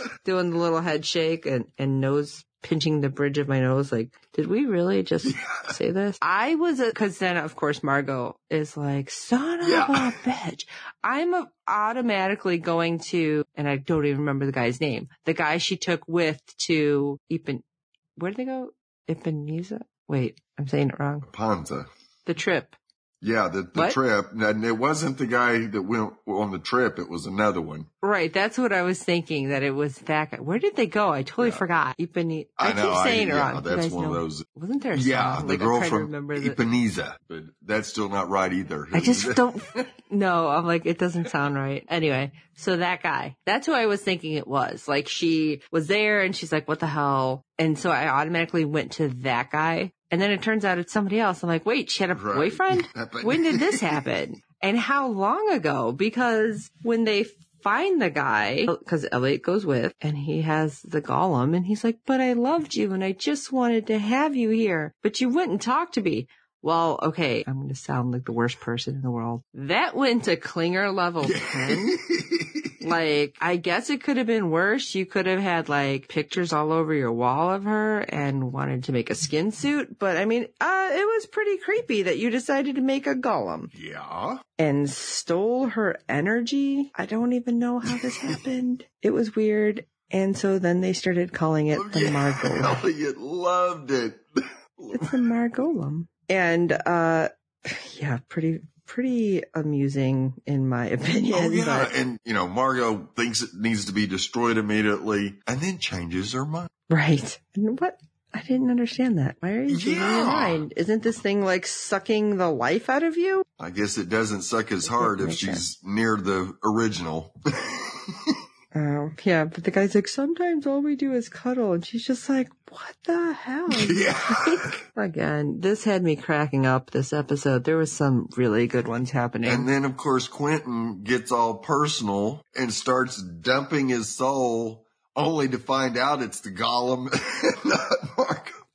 S2: doing the little head shake and, and nose pinching the bridge of my nose? Like, did we really just say this? I was, cause then of course Margot is like, son of
S1: Yeah.
S2: a bitch. I'm a, automatically going to, and I don't even remember the guy's name, the guy she took with to Ipan, where did they go? Ipaneza? Wait, I'm saying it wrong.
S1: Panza.
S2: The trip.
S1: Yeah, the, the trip. And it wasn't the guy that went on the trip. It was another one.
S2: Right. That's what I was thinking that it was that guy. Where did they go? I totally
S1: Yeah.
S2: forgot. Ipani- I,
S1: I know.
S2: keep saying
S1: I,
S2: it
S1: yeah,
S2: wrong. You
S1: that's one of those.
S2: Wasn't there a
S1: Yeah, the
S2: Like,
S1: girl
S2: I'm trying to
S1: from
S2: the,
S1: but that's still not right either.
S2: I just don't no, I'm like, it doesn't sound right. Anyway, so that guy, that's who I was thinking it was. Like she was there and she's like, what the hell? And so I automatically went to that guy. And then it turns out it's somebody else. I'm like, wait, she had a
S1: Right.
S2: boyfriend? When did this happen? And how long ago? Because when they find the guy, because Elliot goes with, and he has the golem, and he's like, but I loved you and I just wanted to have you here, but you wouldn't talk to me. Well, okay, I'm going to sound like the worst person in the world. That went to Klinger level 10. Like, I guess it could have been worse. You could have had like pictures all over your wall of her and wanted to make a skin suit. But I mean, uh, it was pretty creepy that you decided to make a golem
S1: yeah.
S2: and stole her energy. I don't even know how this happened. It was weird. And so then they started calling it the
S1: Yeah,
S2: Margolem.
S1: Elliot loved it.
S2: It's the Margolem. And, uh, yeah, pretty, pretty amusing in my opinion.
S1: Oh yeah,
S2: but-
S1: and you know Margot thinks it needs to be destroyed immediately, and then changes her mind.
S2: Right. And what? I didn't understand that. Why are you changing your mind? Isn't this thing like sucking the life out of you?
S1: I guess it doesn't suck as hard if she's near the original.
S2: Oh, yeah. But the guy's like, sometimes all we do is cuddle. And she's just like, what the hell?
S1: yeah.
S2: Again, this had me cracking up this episode. There was some really good ones happening.
S1: And then of course Quentin gets all personal and starts dumping his soul only to find out it's the golem, not Margot.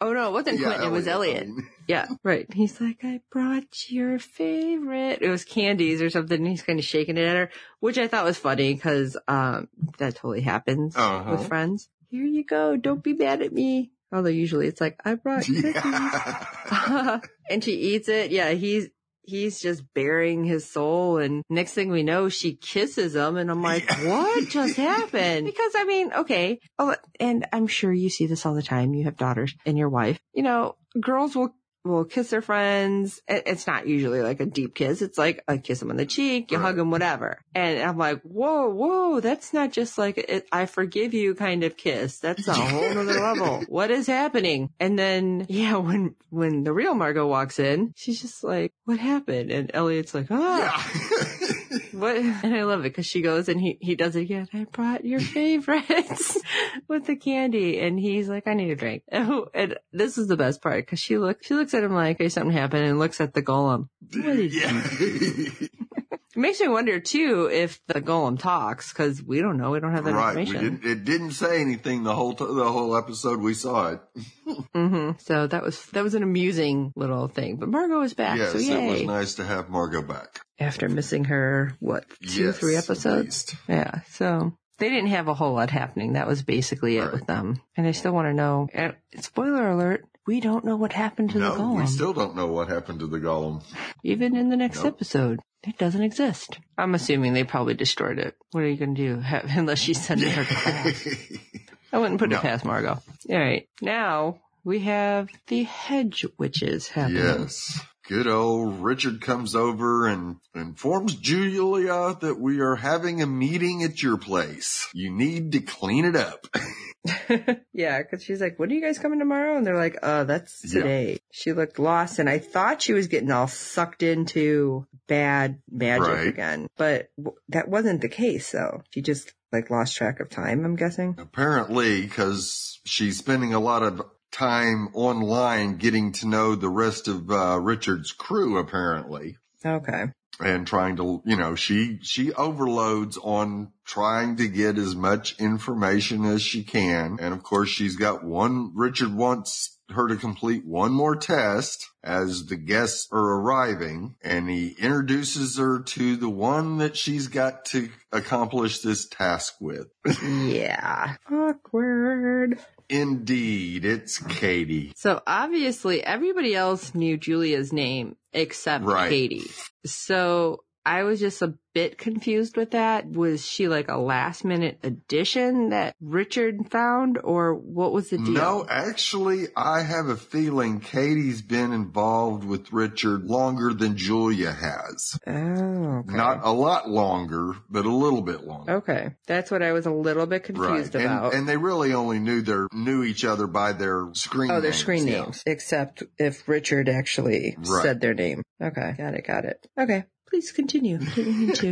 S2: Oh no, it wasn't Quentin. It was
S1: I
S2: Elliot.
S1: mean.
S2: Yeah, right. He's like, I brought your favorite. It was candies or something. He's kind of shaking it at her, which I thought was funny because um, that totally happens
S1: Uh-huh.
S2: with friends. Here you go. Don't be mad at me. Although usually it's like, I brought cookies.
S1: Yeah.
S2: and she eats it. Yeah, he's he's just bearing his soul. And next thing we know, she kisses him, and I'm like, what just happened? Because I mean, okay, oh, and I'm sure you see this all the time. You have daughters and your wife. You know, girls will will kiss their friends. It's not usually like a deep kiss. It's like a kiss them on the cheek, you
S1: Right.
S2: hug them, whatever. And I'm like, whoa, whoa, that's not just like a, I forgive you kind of kiss. That's a whole other level. What is happening? And then, yeah, when, when the real Margot walks in, she's just like, what happened? And Elliot's like, ah,
S1: Yeah.
S2: what? And I love it because she goes and he, he does it again. I brought your favorites with the candy. And he's like, I need a drink. Oh, and this is the best part because she looks, she looks at him like, hey, something happened and looks at the golem. What did you
S1: yeah.
S2: It makes me wonder too if the golem talks because we don't know. We don't have that
S1: right. We
S2: information.
S1: didn't, it didn't say anything the whole, t- the whole episode we saw it.
S2: hmm So that was, that was an amusing little thing, but Margot is back.
S1: yes,
S2: so
S1: it was nice to have Margot back.
S2: After missing her, what, two,
S1: Yes,
S2: three episodes? Yeah. So they didn't have a whole lot happening. That was basically it
S1: Right.
S2: with them. And I still want to know, and spoiler alert, we don't know what happened to the golem.
S1: we still don't know what happened to the golem.
S2: Even in the next
S1: Nope.
S2: episode. It doesn't exist. I'm assuming they probably destroyed it. What are you going to do? Have, unless she's sending her to class. I wouldn't put
S1: No.
S2: it past Margot. All right. Now we have the hedge witches happening.
S1: Yes. Good old Richard comes over and informs Julia that we are having a meeting at your place. You need to clean it up.
S2: yeah, because she's like, "When are you guys coming tomorrow?" And they're like, "Uh, that's
S1: Yeah.
S2: today." She looked lost, and I thought she was getting all sucked into bad magic
S1: Right.
S2: again, but w- that wasn't the case. Though she just like lost track of time. I'm guessing.
S1: Apparently, because she's spending a lot of time online getting to know the rest of uh, Richard's crew, apparently.
S2: Okay.
S1: and trying to, you know, she, she overloads on trying to get as much information as she can. And of course, she's got one, Richard wants her to complete one more test as the guests are arriving and he introduces her to the one that she's got to accomplish this task with.
S2: Yeah. Awkward.
S1: Indeed, it's Katie.
S2: So obviously everybody else knew Julia's name except
S1: Right.
S2: Katie. So I was just a bit confused with that. Was she like a last minute addition that Richard found or what was the deal?
S1: No, actually, I have a feeling Katie's been involved with Richard longer than Julia has.
S2: Oh, okay.
S1: Not a lot longer, but a little bit longer.
S2: Okay. That's what I was a little bit confused
S1: And,
S2: about.
S1: and they really only knew their knew each other by their screen
S2: Oh, their
S1: names,
S2: screen
S1: yeah.
S2: names, except if Richard actually
S1: Right.
S2: said their name. Okay, got it, got it. Okay, please continue.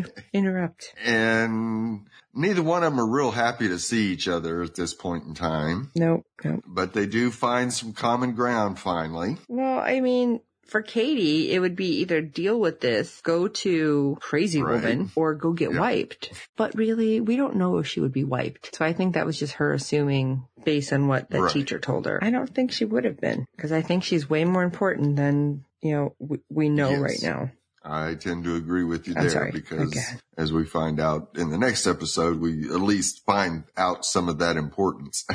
S2: To interrupt.
S1: And neither one of them are real happy to see each other at this point in time,
S2: Nope, nope.
S1: but they do find some common ground finally.
S2: Well, I mean, for Katie, it would be either deal with this, go to Crazy
S1: Right.
S2: Woman, or go get
S1: Yeah.
S2: wiped. But really, we don't know if she would be wiped. So I think that was just her assuming based on what the
S1: Right.
S2: teacher told her. I don't think she would have been because I think she's way more important than, you know, we, we know
S1: Yes.
S2: right now.
S1: I tend to agree with you
S2: I'm
S1: there
S2: sorry.
S1: because
S2: Okay.
S1: as we find out in the next episode, we at least find out some of that importance.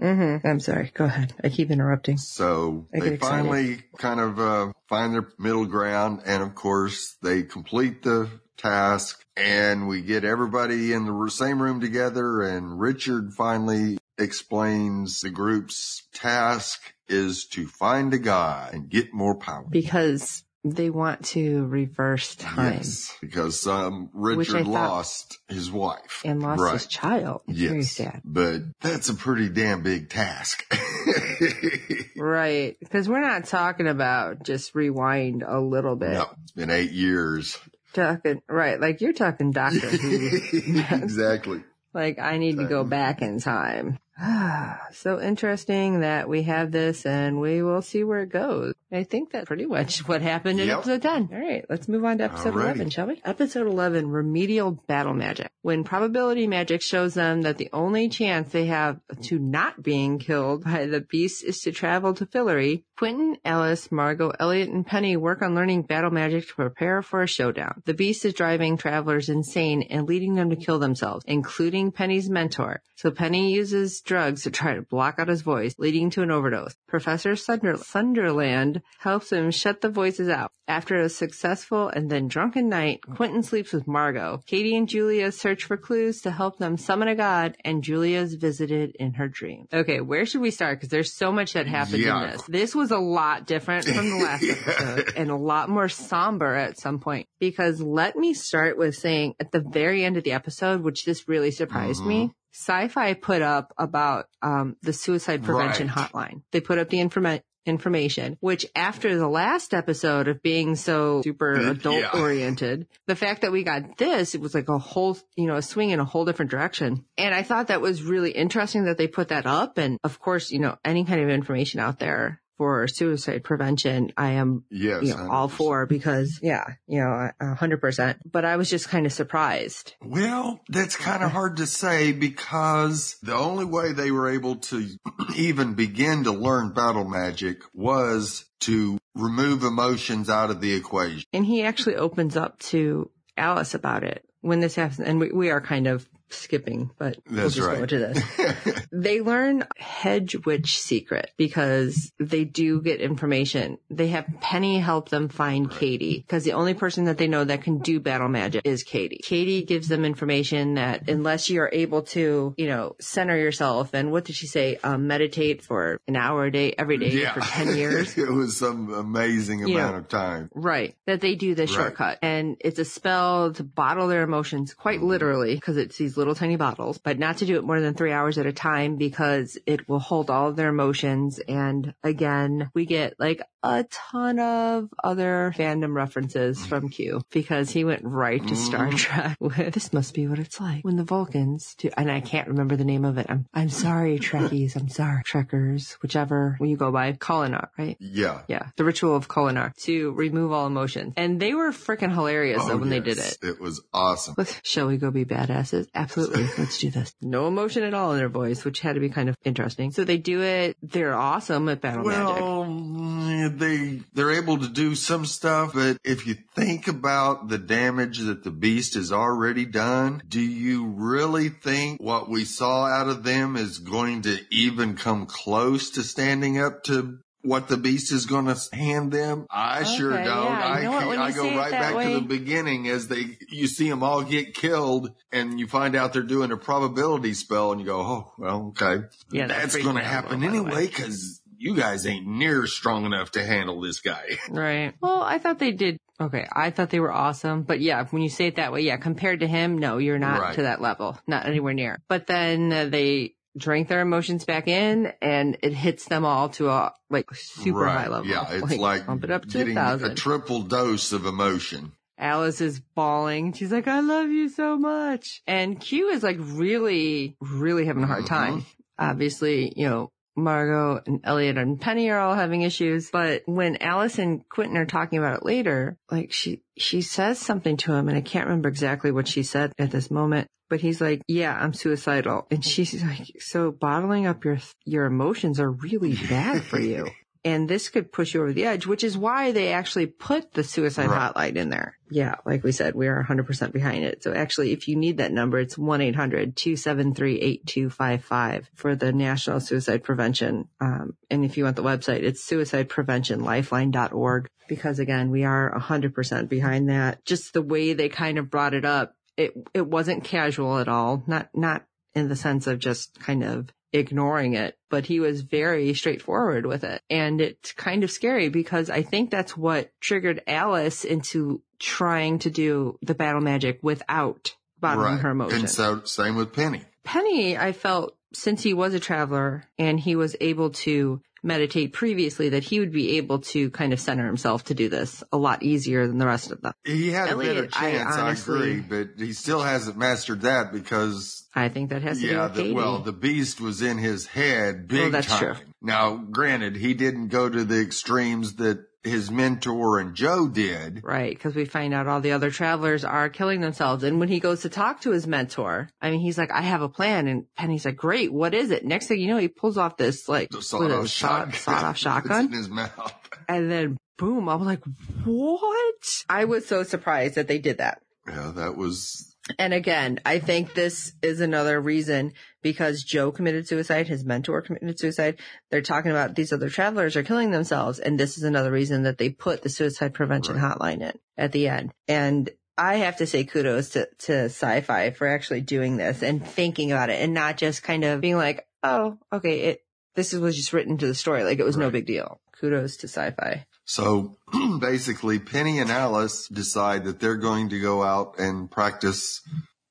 S2: Mm-hmm. I'm sorry. Go ahead. I keep interrupting.
S1: so
S2: I
S1: they finally kind of uh, find their middle ground. And of course, they complete the task and we get everybody in the same room together. And Richard finally explains the group's task is to find a guy and get more power.
S2: Because they want to reverse time
S1: Yes, because um, Richard lost his wife
S2: and lost
S1: right.
S2: his child.
S1: Yes,
S2: sad.
S1: but that's a pretty damn big task.
S2: Right. Because we're not talking about just rewind a little bit.
S1: no, it's been eight years.
S2: Talking, right. Like you're talking Doctor Who.
S1: exactly.
S2: like I need to go back in time. so interesting that we have this and we will see where it goes. I think that's pretty much what happened in
S1: Yep.
S2: episode 10. All right, let's move on to episode
S1: Alrighty.
S2: 11, shall we? Episode 11, remedial battle magic. When probability magic shows them that the only chance they have to not being killed by the beast is to travel to Fillory, Quentin, Alice, Margot, Elliot, and Penny work on learning battle magic to prepare for a showdown. The beast is driving travelers insane and leading them to kill themselves, including Penny's mentor. So Penny uses drugs to try to block out his voice, leading to an overdose. Professor Sunder- Sunderland helps him shut the voices out. After a successful and then drunken night, Quentin sleeps with Margot. Katie and Julia search for clues to help them summon a god, and Julia is visited in her dream. Okay, where should we start? Because there's so much that happened
S1: Yeah.
S2: in this. This was a lot different from the last
S1: Yeah.
S2: episode and a lot more somber at some point. Because let me start with saying at the very end of the episode, which this really surprised
S1: Mm-hmm.
S2: me, Sci-Fi put up about um, the suicide prevention
S1: Right.
S2: hotline. They put up the informa- information, which after the last episode of being so super
S1: Yeah.
S2: adult oriented, the fact that we got this, it was like a whole, you know, a swing in a whole different direction. And I thought that was really interesting that they put that up. And of course, you know, any kind of information out there for suicide prevention, I am
S1: Yes.
S2: you know, all
S1: 100%.
S2: for because yeah, you know, a hundred percent. But I was just kind of surprised.
S1: Well, that's kind of hard to say because the only way they were able to even begin to learn battle magic was to remove emotions out of the equation.
S2: And he actually opens up to Alice about it when this happens. And we, we are kind of skipping, but we'll just
S1: right.
S2: go into this. they learn hedge witch secret because they do get information. They have Penny help them find Katie because the only person that they know that can do battle magic is Katie. Katie gives them information that unless you're able to, you know, center yourself and what did she say? Um, meditate for an hour a day, every day for 10 years.
S1: it was some amazing
S2: You
S1: amount
S2: know,
S1: of time.
S2: Right. That they do this
S1: Right.
S2: shortcut. And it's a spell to bottle their emotions quite literally because it's these little tiny bottles, but not to do it more than three hours at a time because it will hold all of their emotions. And again, we get like a ton of other fandom references from Q because he went right to Star
S1: Mhm.
S2: Trek with this must be what it's like when the Vulcans do, and I can't remember the name of it. I'm, I'm sorry, Trekkies. I'm sorry, Trekkers, whichever you go by. Kolinahr, right?
S1: Yeah.
S2: Yeah, the ritual of Kolinahr to remove all emotions. And they were freaking hilarious though
S1: Oh,
S2: when they did it.
S1: It was awesome.
S2: Shall we go be badasses? Absolutely. Let's do this. No emotion at all in their voice, which had to be kind of interesting. So they do it. They're awesome at battle magic.
S1: Well, mm, they they're able to do some stuff, but if you think about the damage that the beast has already done, do you really think what we saw out of them is going to even come close to standing up to what the beast is going to hand them? I okay, sure don't.
S2: Yeah. You know I, I
S1: go right back way... to the beginning as they, you see them all get killed and you find out they're doing a probability spell and you go, oh, well, okay. Yeah, that's, that's going to happen anyway because you guys ain't near strong enough to handle this guy.
S2: Right. Well, I thought they did. Okay. I thought they were awesome. But yeah, when you say it that way, yeah, compared to him, no, you're not right. to that level. Not anywhere near. But then uh, they drink their emotions back in and it hits them all to a like super right. high level.
S1: Yeah. It's like, like bump it up to getting a, a triple dose of emotion.
S2: Alice is bawling. She's like, I love you so much. And Q is like really, really having a hard mm-hmm. time. Obviously, you know, Margot and Elliot and Penny are all having issues. But when Alice and Quentin are talking about it later, like she, she says something to him and I can't remember exactly what she said at this moment, but he's like, yeah, I'm suicidal. And she's like, so bottling up your, your emotions are really bad for you. and this could push you over the edge, which is why they actually put the suicide right. hotline in there. Yeah, like we said, we are 100% behind it. So actually, if you need that number, it's 1-800-273-8255 for the National Suicide Prevention. Um, and if you want the website, it's suicidepreventionlifeline.org because again, we are 100% behind that. Just the way they kind of brought it up, it, it wasn't casual at all. Not, not in the sense of just kind of ignoring it, but he was very straightforward with it. And it's kind of scary because I think that's what triggered Alice into trying to do the battle magic without bottling right. her emotions.
S1: And so same with Penny.
S2: Penny, I felt since he was a traveler and he was able to meditate previously that he would be able to kind of center himself to do this a lot easier than the rest of them.
S1: He had Elliot, a better chance, I, honestly, I, agree, but he still hasn't mastered that because
S2: I think that has to yeah,
S1: do with the, well, the beast was in his head big well, that's time. True. Now, granted, he didn't go to the extremes that his mentor and Joe did.
S2: Right, because we find out all the other travelers are killing themselves. And when he goes to talk to his mentor, I mean, he's like, I have a plan. And Penny's like, great, what is it? Next thing you know, he pulls off this like
S1: sawed-off shotgun.
S2: Sawed-off shotgun.
S1: in his mouth.
S2: And then boom, I was like, what? I was so surprised that they did that.
S1: Yeah, that was
S2: and again, I think this is another reason because Joe committed suicide, his mentor committed suicide. They're talking about these other travelers are killing themselves. And this is another reason that they put the suicide prevention right. hotline in at the end. And I have to say kudos to, to sci-fi for actually doing this and thinking about it and not just kind of being like, oh, okay, it, this was just written to the story. Like it was right. no big deal. Kudos to sci-fi.
S1: So basically, Penny and Alice decide that they're going to go out and practice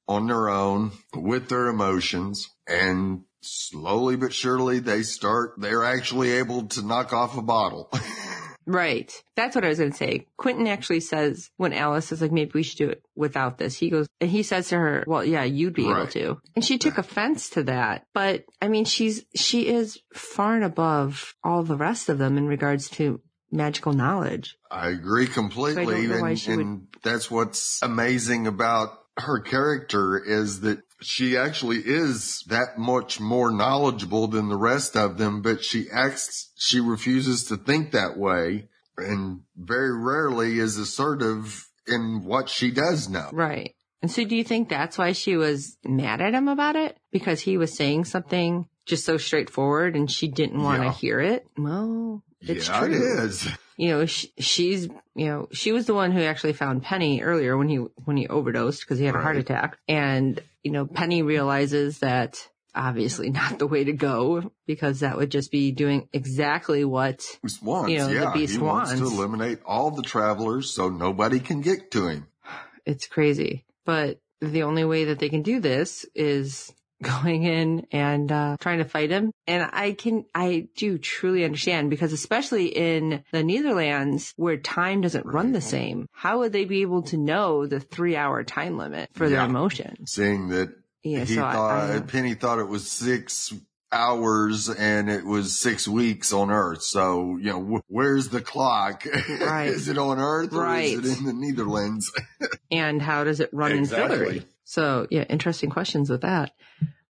S1: on their own with their emotions and slowly but surely they start, they're actually able to knock off a bottle.
S2: right. That's what I was going to say. Quentin actually says when Alice is like, maybe we should do it without this. He goes, and he says to her, well, yeah, you'd be right. able to. And she took offense to that. But I mean, she's, she is far and above all the rest of them in regards to magical knowledge.
S1: I agree completely. So I and, and would... that's what's amazing about her character is that she actually is that much more knowledgeable than the rest of them, but she acts, she refuses to think that way and very rarely is assertive in what she does know.
S2: Right. And so do you think that's why she was mad at him about it? Because he was saying something just so straightforward and she didn't want to yeah. hear it? Well, it's yeah, true.
S1: it is.
S2: You know, she, she's, you know, she was the one who actually found Penny earlier when he, when he overdosed because he had right. a heart attack. And, you know, Penny realizes that obviously not the way to go because that would just be doing exactly what
S1: wants. You know, yeah, the beast he wants. wants to eliminate all the travelers so nobody can get to him.
S2: It's crazy, but the only way that they can do this is going in and uh, trying to fight him. And I can, I do truly understand because especially in the Neitherlands where time doesn't run the same, how would they be able to know the three hour time limit for their emotions?
S1: Seeing that yeah, he so thought, I, I Penny thought it was six hours and it was six weeks on Earth. So, you know, wh- where's the clock? Right. is it on Earth or right. is it in the Neitherlands?
S2: and how does it run exactly. in Fillory? So yeah, interesting questions with that.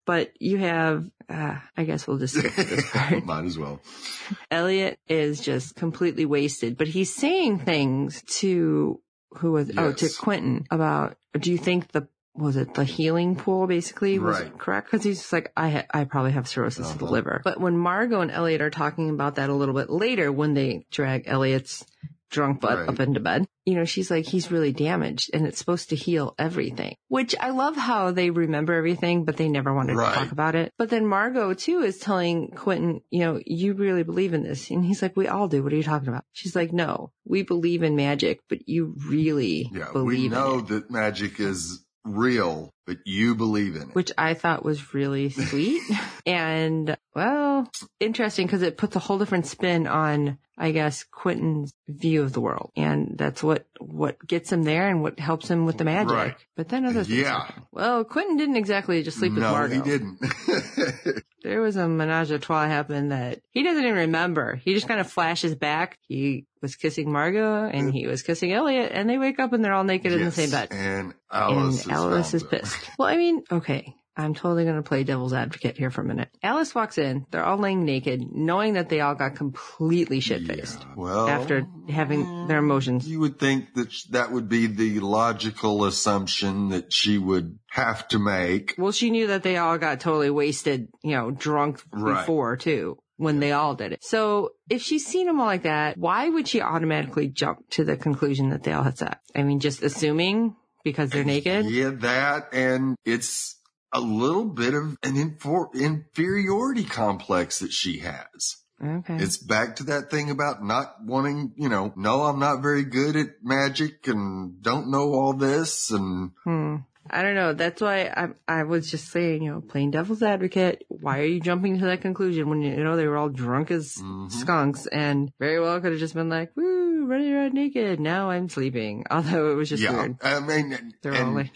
S2: But you have, uh, I guess we'll just skip this part.
S1: Might as well.
S2: Elliot is just completely wasted, but he's saying things to who was, yes. oh, to Quentin about, do you think the was it the healing pool basically was
S1: Right.
S2: correct? Cause he's just like, I, ha- I probably have cirrhosis of the
S1: Uh-huh.
S2: liver. But when Margot and Elliot are talking about that a little bit later, when they drag Elliot's drunk butt
S1: Right.
S2: up into bed, you know, she's like, he's really damaged and it's supposed to heal everything, which I love how they remember everything, but they never wanted
S1: Right.
S2: to talk about it. But then Margot too is telling Quentin, you know, you really believe in this. And he's like, we all do. What are you talking about? She's like, no, we believe in magic, but you really
S1: Yeah,
S2: believe
S1: we
S2: in
S1: know
S2: it.
S1: that magic is real, but you believe in it.
S2: which I thought was really sweet and well, interesting because it puts a whole different spin on, I guess, Quentin's view of the world. And that's what, what gets him there and what helps him with the magic.
S1: Right.
S2: But then other things.
S1: Yeah.
S2: happen. Well, Quentin didn't exactly just sleep with
S1: no,
S2: Margot.
S1: he didn't.
S2: There was a menage a trois happen that he doesn't even remember. He just kind of flashes back. He was kissing Margot and he was kissing Elliot and they wake up and they're all naked in the same bed.
S1: And Alice,
S2: and Alice is
S1: them.
S2: Pissed. Well, I mean, okay. I'm totally going to play devil's advocate here for a minute. Alice walks in. They're all laying naked, knowing that they all got completely shit faced
S1: Yeah, well,
S2: after having their emotions.
S1: You would think that sh- that would be the logical assumption that she would have to make.
S2: Well, she knew that they all got totally wasted, you know, drunk
S1: Right.
S2: before too, when they all did it. So if she's seen them all like that, why would she automatically jump to the conclusion that they all had sex? I mean, just assuming because they're naked?
S1: Yeah, that and it's a little bit of an infor- inferiority complex that she has.
S2: Okay.
S1: It's back to that thing about not wanting, you know, no, I'm not very good at magic and don't know all this and
S2: Hmm. I don't know. That's why I I was just saying, you know, playing devil's advocate. Why are you jumping to that conclusion when you know they were all drunk as
S1: Mhm.
S2: skunks and very well could have just been like, "Woo, running around naked." Now I'm sleeping. Although it was just
S1: yeah,
S2: weird.
S1: I mean,
S2: They're all like,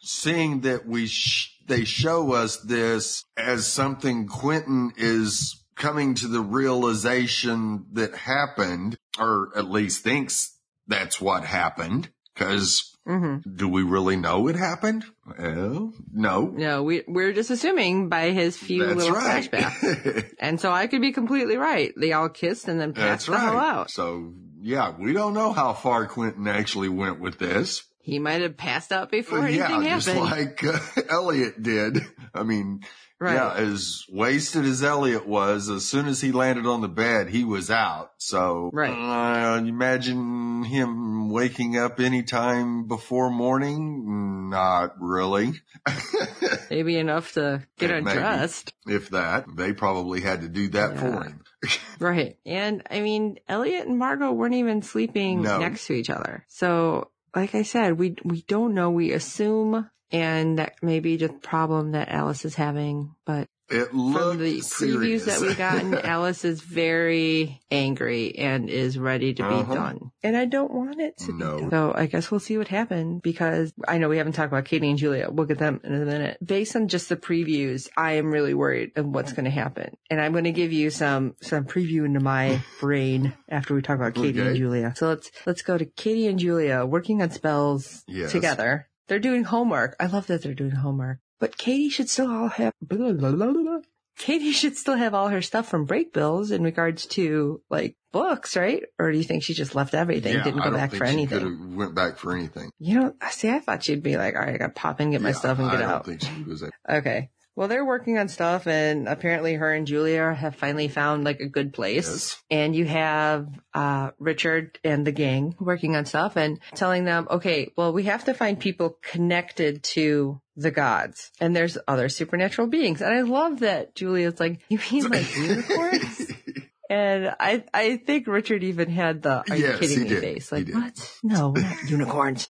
S1: seeing that we sh- they show us this as something Quentin is coming to the realization that happened, or at least thinks that's what happened. Cause
S2: hmm
S1: do we really know it happened? Well, no.
S2: no, we we're just assuming by his few
S1: That's
S2: little
S1: right.
S2: flashbacks. And so I could be completely right. They all kissed and then
S1: That's
S2: passed the hell out.
S1: So yeah, we don't know how far Quentin actually went with this.
S2: He might have passed out before
S1: But yeah,
S2: anything
S1: just
S2: happened.
S1: like uh, Elliot did. I mean,
S2: right.
S1: yeah, as wasted as Elliot was, as soon as he landed on the bed, he was out. So,
S2: Right.
S1: uh, imagine him waking up anytime before morning. Not really.
S2: Maybe enough to get
S1: Yeah, maybe.
S2: undressed.
S1: if that, they probably had to do that for him.
S2: Right. And I mean, Elliot and Margot weren't even sleeping
S1: No.
S2: next to each other. So, like I said, we, we don't know. We assume, and that may be just a problem that Alice is having, but
S1: It
S2: from
S1: looked
S2: the
S1: serious.
S2: previews that we gotten, Alice is very angry and is ready to be
S1: Uh-huh.
S2: done. And I don't want it to
S1: No.
S2: be. So I guess we'll see what happens because I know we haven't talked about Katie and Julia. We'll get them in a minute. Based on just the previews, I am really worried of what's going to happen. And I'm going to give you some, some preview into my brain after we talk about Katie and Julia. So let's, let's go to Katie and Julia working on spells
S1: Yes.
S2: together. They're doing homework. I love that they're doing homework. But Katie should still all have blah, blah, blah. Katie should still have all her stuff from Brakebills in regards to like books, right? Or do you think she just left everything,
S1: Yeah,
S2: didn't go back for
S1: she
S2: anything?
S1: Went back for anything.
S2: You know, I see, I thought she'd be like, all right, I got to pop in, get my stuff and get out.
S1: was.
S2: Okay. Well, they're working on stuff and apparently her and Julia have finally found like a good place.
S1: Yes.
S2: And you have, uh, Richard and the gang working on stuff and telling them, okay, well, we have to find people connected to the gods and there's other supernatural beings. And I love that Julia's like, you mean like unicorns? And I, I think Richard even had the, are you
S1: Yes,
S2: kidding me
S1: did.
S2: face? Like, what? No, not unicorns.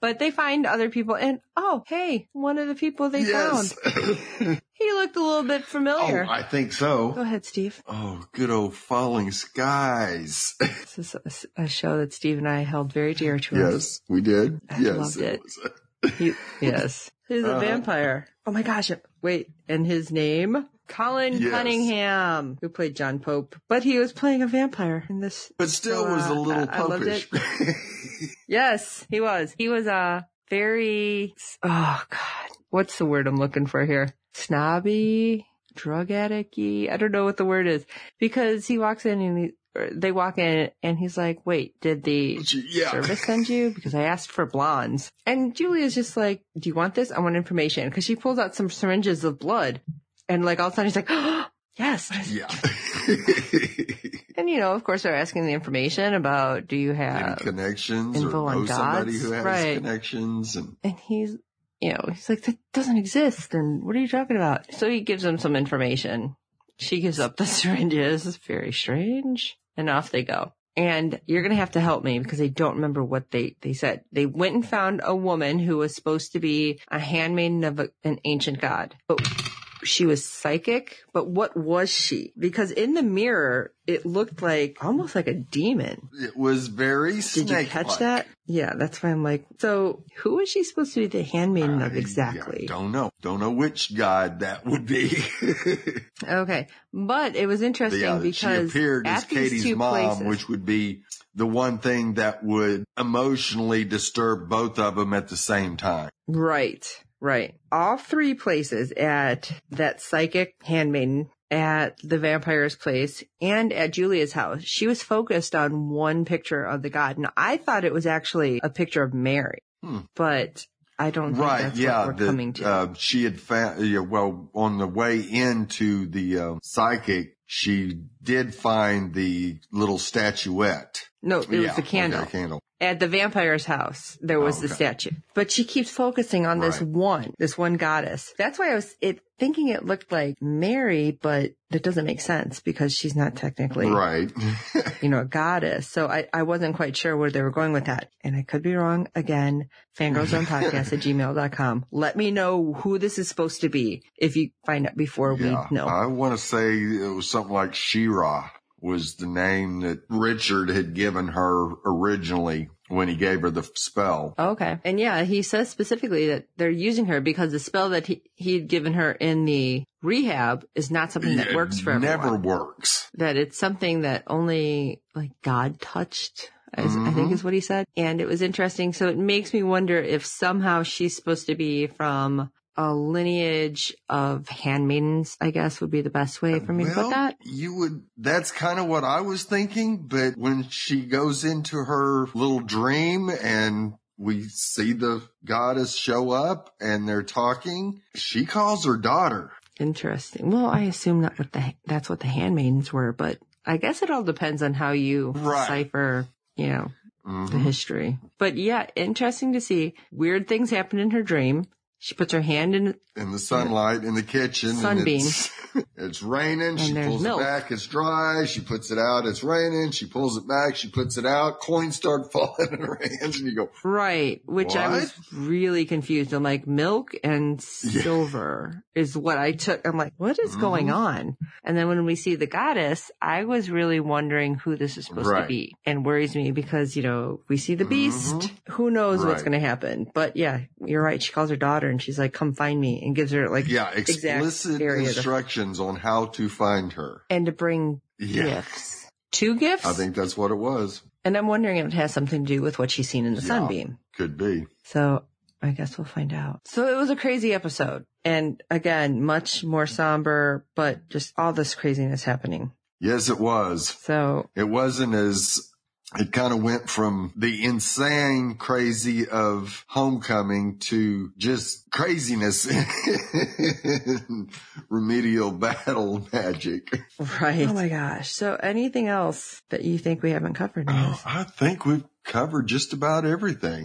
S2: But they find other people and, oh, hey, one of the people they
S1: yes.
S2: found. He looked a little bit
S1: oh,
S2: familiar.
S1: I think so.
S2: Go ahead, Steve.
S1: Oh, good old falling skies.
S2: This is a, a show that Steve and I held very dear to us.
S1: yes, we did.
S2: I
S1: yes,
S2: loved it.
S1: was.
S2: He, yes. He's a
S1: Uh-huh.
S2: vampire. Oh my gosh. Wait. And his name? Colin
S1: Yes.
S2: Cunningham, who played John Pope, but he was playing a vampire in this.
S1: But still
S2: So,
S1: was a little
S2: I-
S1: popish.
S2: Yes, he was. He was a very, oh God, what's the word I'm looking for here? Snobby, drug addict I don't know what the word is because he walks in and he, they walk in and he's like, wait, did the
S1: Yeah.
S2: service send you? Because I asked for blondes. And Julia's just like, do you want this? I want information. Cause she pulls out some syringes of blood and like all of a sudden he's like, oh, yes.
S1: Yeah.
S2: And you know, of course they're asking the information about, do you
S1: Any
S2: have,
S1: connections
S2: info
S1: or
S2: on
S1: know somebody who has
S2: Right.
S1: connections and
S2: and he's, you know, he's like, that doesn't exist. And what are you talking about? So he gives them some information. She gives up the syringes. It's very strange. And off they go. And you're going to have to help me because I don't remember what they, they said. They went and found a woman who was supposed to be a handmaiden of a, an ancient god, but she was psychic. But what was she? Because in the mirror, it looked like almost like a demon.
S1: it was very
S2: Did you catch that? Yeah, that's why I'm like, so who is she supposed to be the handmaiden of exactly?
S1: I don't know. Don't know which god that would be.
S2: Okay, but it was interesting
S1: yeah, she
S2: because
S1: appeared as Katie's
S2: two
S1: mom,
S2: places,
S1: which would be the one thing that would emotionally disturb both of them at the same time.
S2: right, right, all three places at that psychic handmaiden. At the vampire's place and at Julia's house, she was focused on one picture of the god. Now, I thought it was actually a picture of Mary,
S1: Hmm.
S2: but I don't think
S1: Right.
S2: that's
S1: Yeah.
S2: what we're
S1: the-
S2: coming to.
S1: Uh, she had found, yeah, well, on the way into the uh, psychic, she did find the little statuette.
S2: no, it was
S1: Yeah,
S2: the candle.
S1: Okay, candle.
S2: At the vampire's house, there was
S1: Oh,
S2: the statue, but she keeps focusing on this
S1: Right.
S2: one, this one goddess. That's why I was it, thinking it looked like Mary, but that doesn't make sense because she's not technically,
S1: Right.
S2: you know, a goddess. So I, I wasn't quite sure where they were going with that. And I could be wrong again. Fangirlzonepodcast at gmail.com. Let me know who this is supposed to be if you find out before
S1: yeah.
S2: we know.
S1: I want to say it was something like Shira was the name that Richard had given her originally when he gave her the spell.
S2: Oh, okay. And yeah, he says specifically that they're using her because the spell that he, he'd given her in the rehab is not something that
S1: It
S2: works for
S1: Never works.
S2: That it's something that only like God touched. Is, I think mm-hmm. is what he said. And it was interesting. So it makes me wonder if somehow she's supposed to be from a lineage of handmaidens, I guess would be the best way for me to put that.
S1: You would, that's kind of what I was thinking, but when she goes into her little dream and we see the goddess show up and they're talking, she calls her daughter.
S2: Interesting. Well, I assume that what the, that's what the handmaidens were, but I guess it all depends on how you
S1: Right.
S2: decipher, you know, the
S1: Mhm.
S2: history. But yeah, interesting to see. Weird things happen in her dream. She puts her hand in,
S1: In the sunlight in the kitchen.
S2: Sunbeam.
S1: It's, it's raining. she pulls
S2: milk.
S1: it back. It's dry. She puts it out. It's raining. She pulls it back. She puts it out. Coins start falling in her hands and you go,
S2: right, which I was really confused. I'm like, milk and
S1: Yeah.
S2: silver is what I took. I'm like, what is going
S1: Mhm.
S2: on? And then when we see the goddess, I was really wondering who this is supposed to be and worries me because, you know, we see the beast.
S1: Mhm.
S2: Who knows what's going to happen? But yeah, you're right. She calls her daughter and she's like, come find me and gives her like,
S1: yeah, explicit instructions on how to find her.
S2: and to bring
S1: Yeah.
S2: gifts. Two gifts?
S1: I think that's what it was.
S2: And I'm wondering if it has something to do with what she's seen in the
S1: Yeah.
S2: sunbeam.
S1: Could be.
S2: So I guess we'll find out. So it was a crazy episode. And again, much more somber, but just all this craziness happening.
S1: Yes, it was.
S2: So
S1: It wasn't as, it kind of went from the insane crazy of homecoming to just craziness remedial battle magic.
S2: right. Oh my gosh. So anything else that you think we haven't covered?
S1: Oh, I think we've covered just about everything.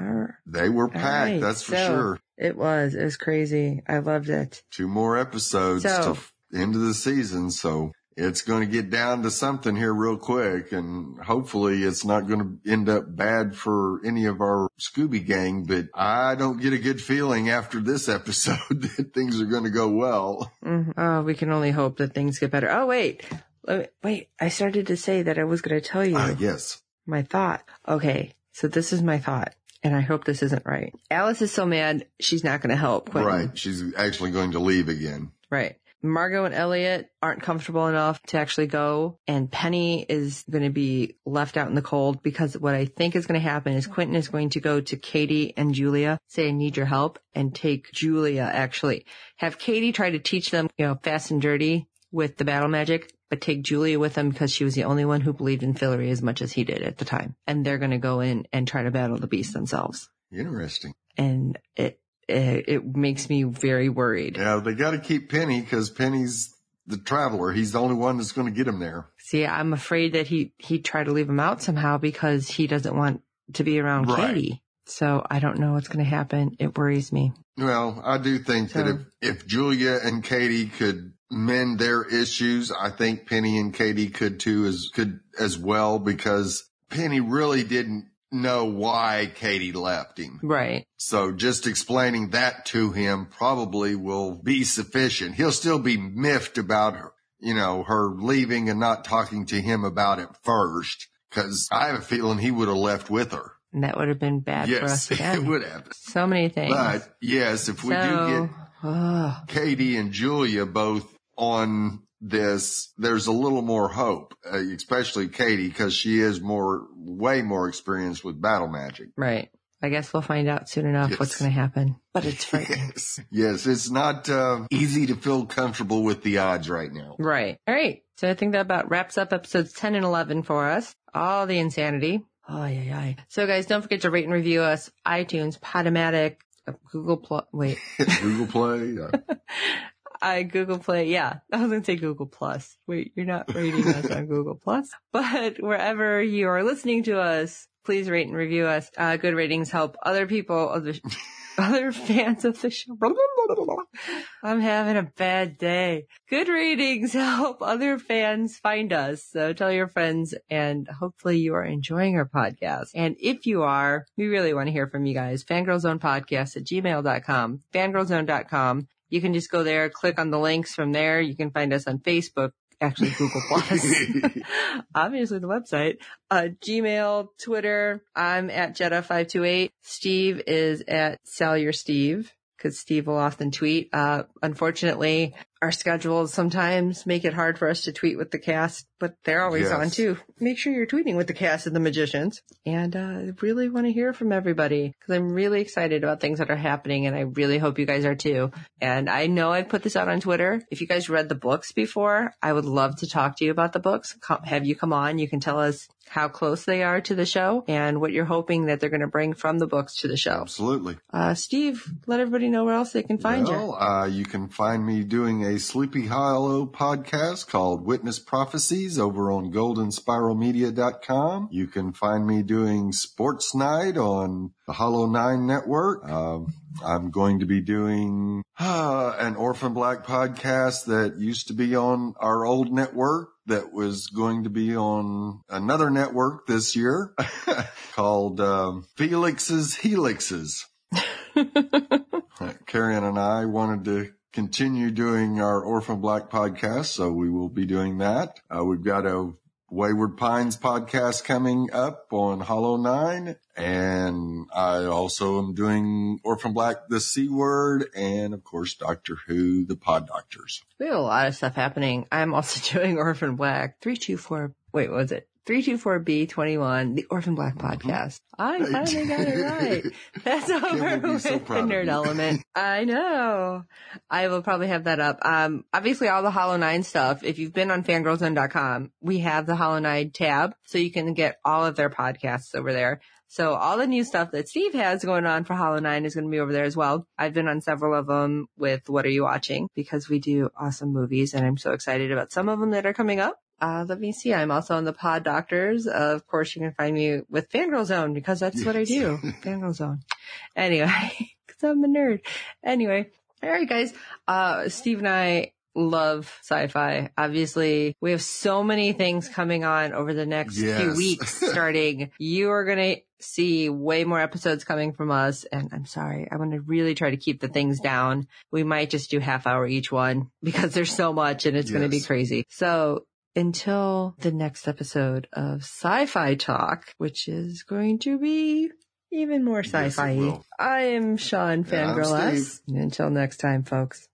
S2: All
S1: They were packed,
S2: right,
S1: that's for
S2: so-
S1: sure.
S2: It was. It was crazy. I loved it.
S1: Two more episodes
S2: So-
S1: to end of the season, so it's going to get down to something here real quick, and hopefully it's not going to end up bad for any of our Scooby gang. But I don't get a good feeling after this episode that things are going to go well.
S2: Mhm. Oh, we can only hope that things get better. Oh, wait. Me- Wait, I started to say that I was going to tell you.
S1: Ah, yes.
S2: my thought. Okay, so this is my thought, and I hope this isn't right. Alice is so mad she's not going to help. Quentin.
S1: Right. She's actually going to leave again.
S2: Right. Margot and Elliot aren't comfortable enough to actually go, and Penny is going to be left out in the cold because what I think is going to happen is Quentin is going to go to Katie and Julia, say, I need your help, and take Julia actually. Have Katie try to teach them, you know, fast and dirty with the battle magic, but take Julia with them because she was the only one who believed in Fillory as much as he did at the time. And they're going to go in and try to battle the beast themselves.
S1: Interesting.
S2: And it, it, it makes me very worried.
S1: Yeah, they got to keep Penny because Penny's the traveler. He's the only one that's going to get him there.
S2: See, I'm afraid that he, he tried to leave him out somehow because he doesn't want to be around
S1: Right.
S2: Katie. So I don't know what's going to happen. It worries me.
S1: Well, I do think that if, if Julia and Katie could mend their issues, I think Penny and Katie could too as could as well because Penny really didn't know why Katie left him.
S2: Right.
S1: So just explaining that to him probably will be sufficient. He'll still be miffed about her, you know, her leaving and not talking to him about it first. Cause I have a feeling he would have left with her.
S2: And that would have been bad for
S1: yes,
S2: us
S1: it would have.
S2: So many things.
S1: But yes, if we do get. Katie and Julia both on this, there's a little more hope, uh, especially Katie, because she is more, way more experienced with battle magic.
S2: right. I guess we'll find out soon enough
S1: Yes.
S2: what's going to happen. But it's frightening.
S1: Yes, yes, it's not uh, easy to feel comfortable with the odds right now.
S2: Right. All right. So I think that about wraps up episodes 10 and 11 for us. All the insanity. Oh, yeah, yeah. So guys, don't forget to rate and review us. iTunes, Podomatic, Google Play. Wait,
S1: Google Play. Uh,
S2: I Google Play. Yeah, I was going to say Google Plus. Wait, you're not rating us on Google Plus, but wherever you are listening to us, please rate and review us. Uh, good ratings help other people, other, other fans of the show. I'm having a bad day. Good ratings help other fans find us. So tell your friends and hopefully you are enjoying our podcast. And if you are, we really want to hear from you guys. Fangirlzonepodcast at gmail.com, fangirlzone.com. You can just go there, click on the links from there. You can find us on Facebook, actually Google Plus. Obviously the website, uh, Gmail, Twitter. I'm at Jetta528. Steve is at Salyer Steve because Steve will often tweet. Uh, unfortunately, our schedules sometimes make it hard for us to tweet with the cast, but they're always
S1: Yes.
S2: on too. Make sure you're tweeting with the cast of the magicians. And uh, I really want to hear from everybody because I'm really excited about things that are happening and I really hope you guys are too. And I know I've put this out on Twitter. If you guys read the books before, I would love to talk to you about the books. Come, have you come on. You can tell us how close they are to the show and what you're hoping that they're going to bring from the books to the show.
S1: Absolutely.
S2: Uh, Steve, let everybody know where else they can find you.
S1: well, uh, you can find me doing a Sleepy Hollow podcast called Witness Prophecies over on goldenspiralmedia.com. You can find me doing Sports Night on the Hollow Nine Network. Um, I'm going to be doing uh, an Orphan Black podcast that used to be on our old network that was going to be on another network this year called um, Felix's Helixes. Karen and I wanted to continue doing our Orphan Black podcast, so we will be doing that. Uh, we've got a Wayward Pines podcast coming up on Hollow Nine, and I also am doing Orphan Black, the C Word, and of course Doctor Who, the Pod Doctors.
S2: We have a lot of stuff happening. I'm also doing Orphan Black 324. Wait, what was it? 324B21, the Orphan Black podcast. I finally got it right. That's over with
S1: so
S2: the nerd element. I know. I will probably have that up. Um, obviously all the Hollow Nine stuff. If you've been on fangirlzone.com, we have the Hollow Nine tab, so you can get all of their podcasts over there. So all the new stuff that Steve has going on for Hollow Nine is going to be over there as well. I've been on several of them with What Are You Watching because we do awesome movies and I'm so excited about some of them that are coming up. Uh, let me see. I'm also on the Pod Doctors. Uh, of course, you can find me with Fangirl Zone because that's what I do. Fangirl Zone. Anyway, cause I'm a nerd. Anyway. All right, guys. Uh, Steve and I love sci-fi. Obviously, we have so many things coming on over the next few weeks starting. You are going to see way more episodes coming from us. And I'm sorry, I want to really try to keep the things down. We might just do half hour each one because there's so much and it's going to be crazy. So until the next episode of Sci-Fi Talk, which is going to be even more sci-fi.
S1: will.
S2: I am Sean Fangirl S.
S1: Steve.
S2: And Until next time, folks.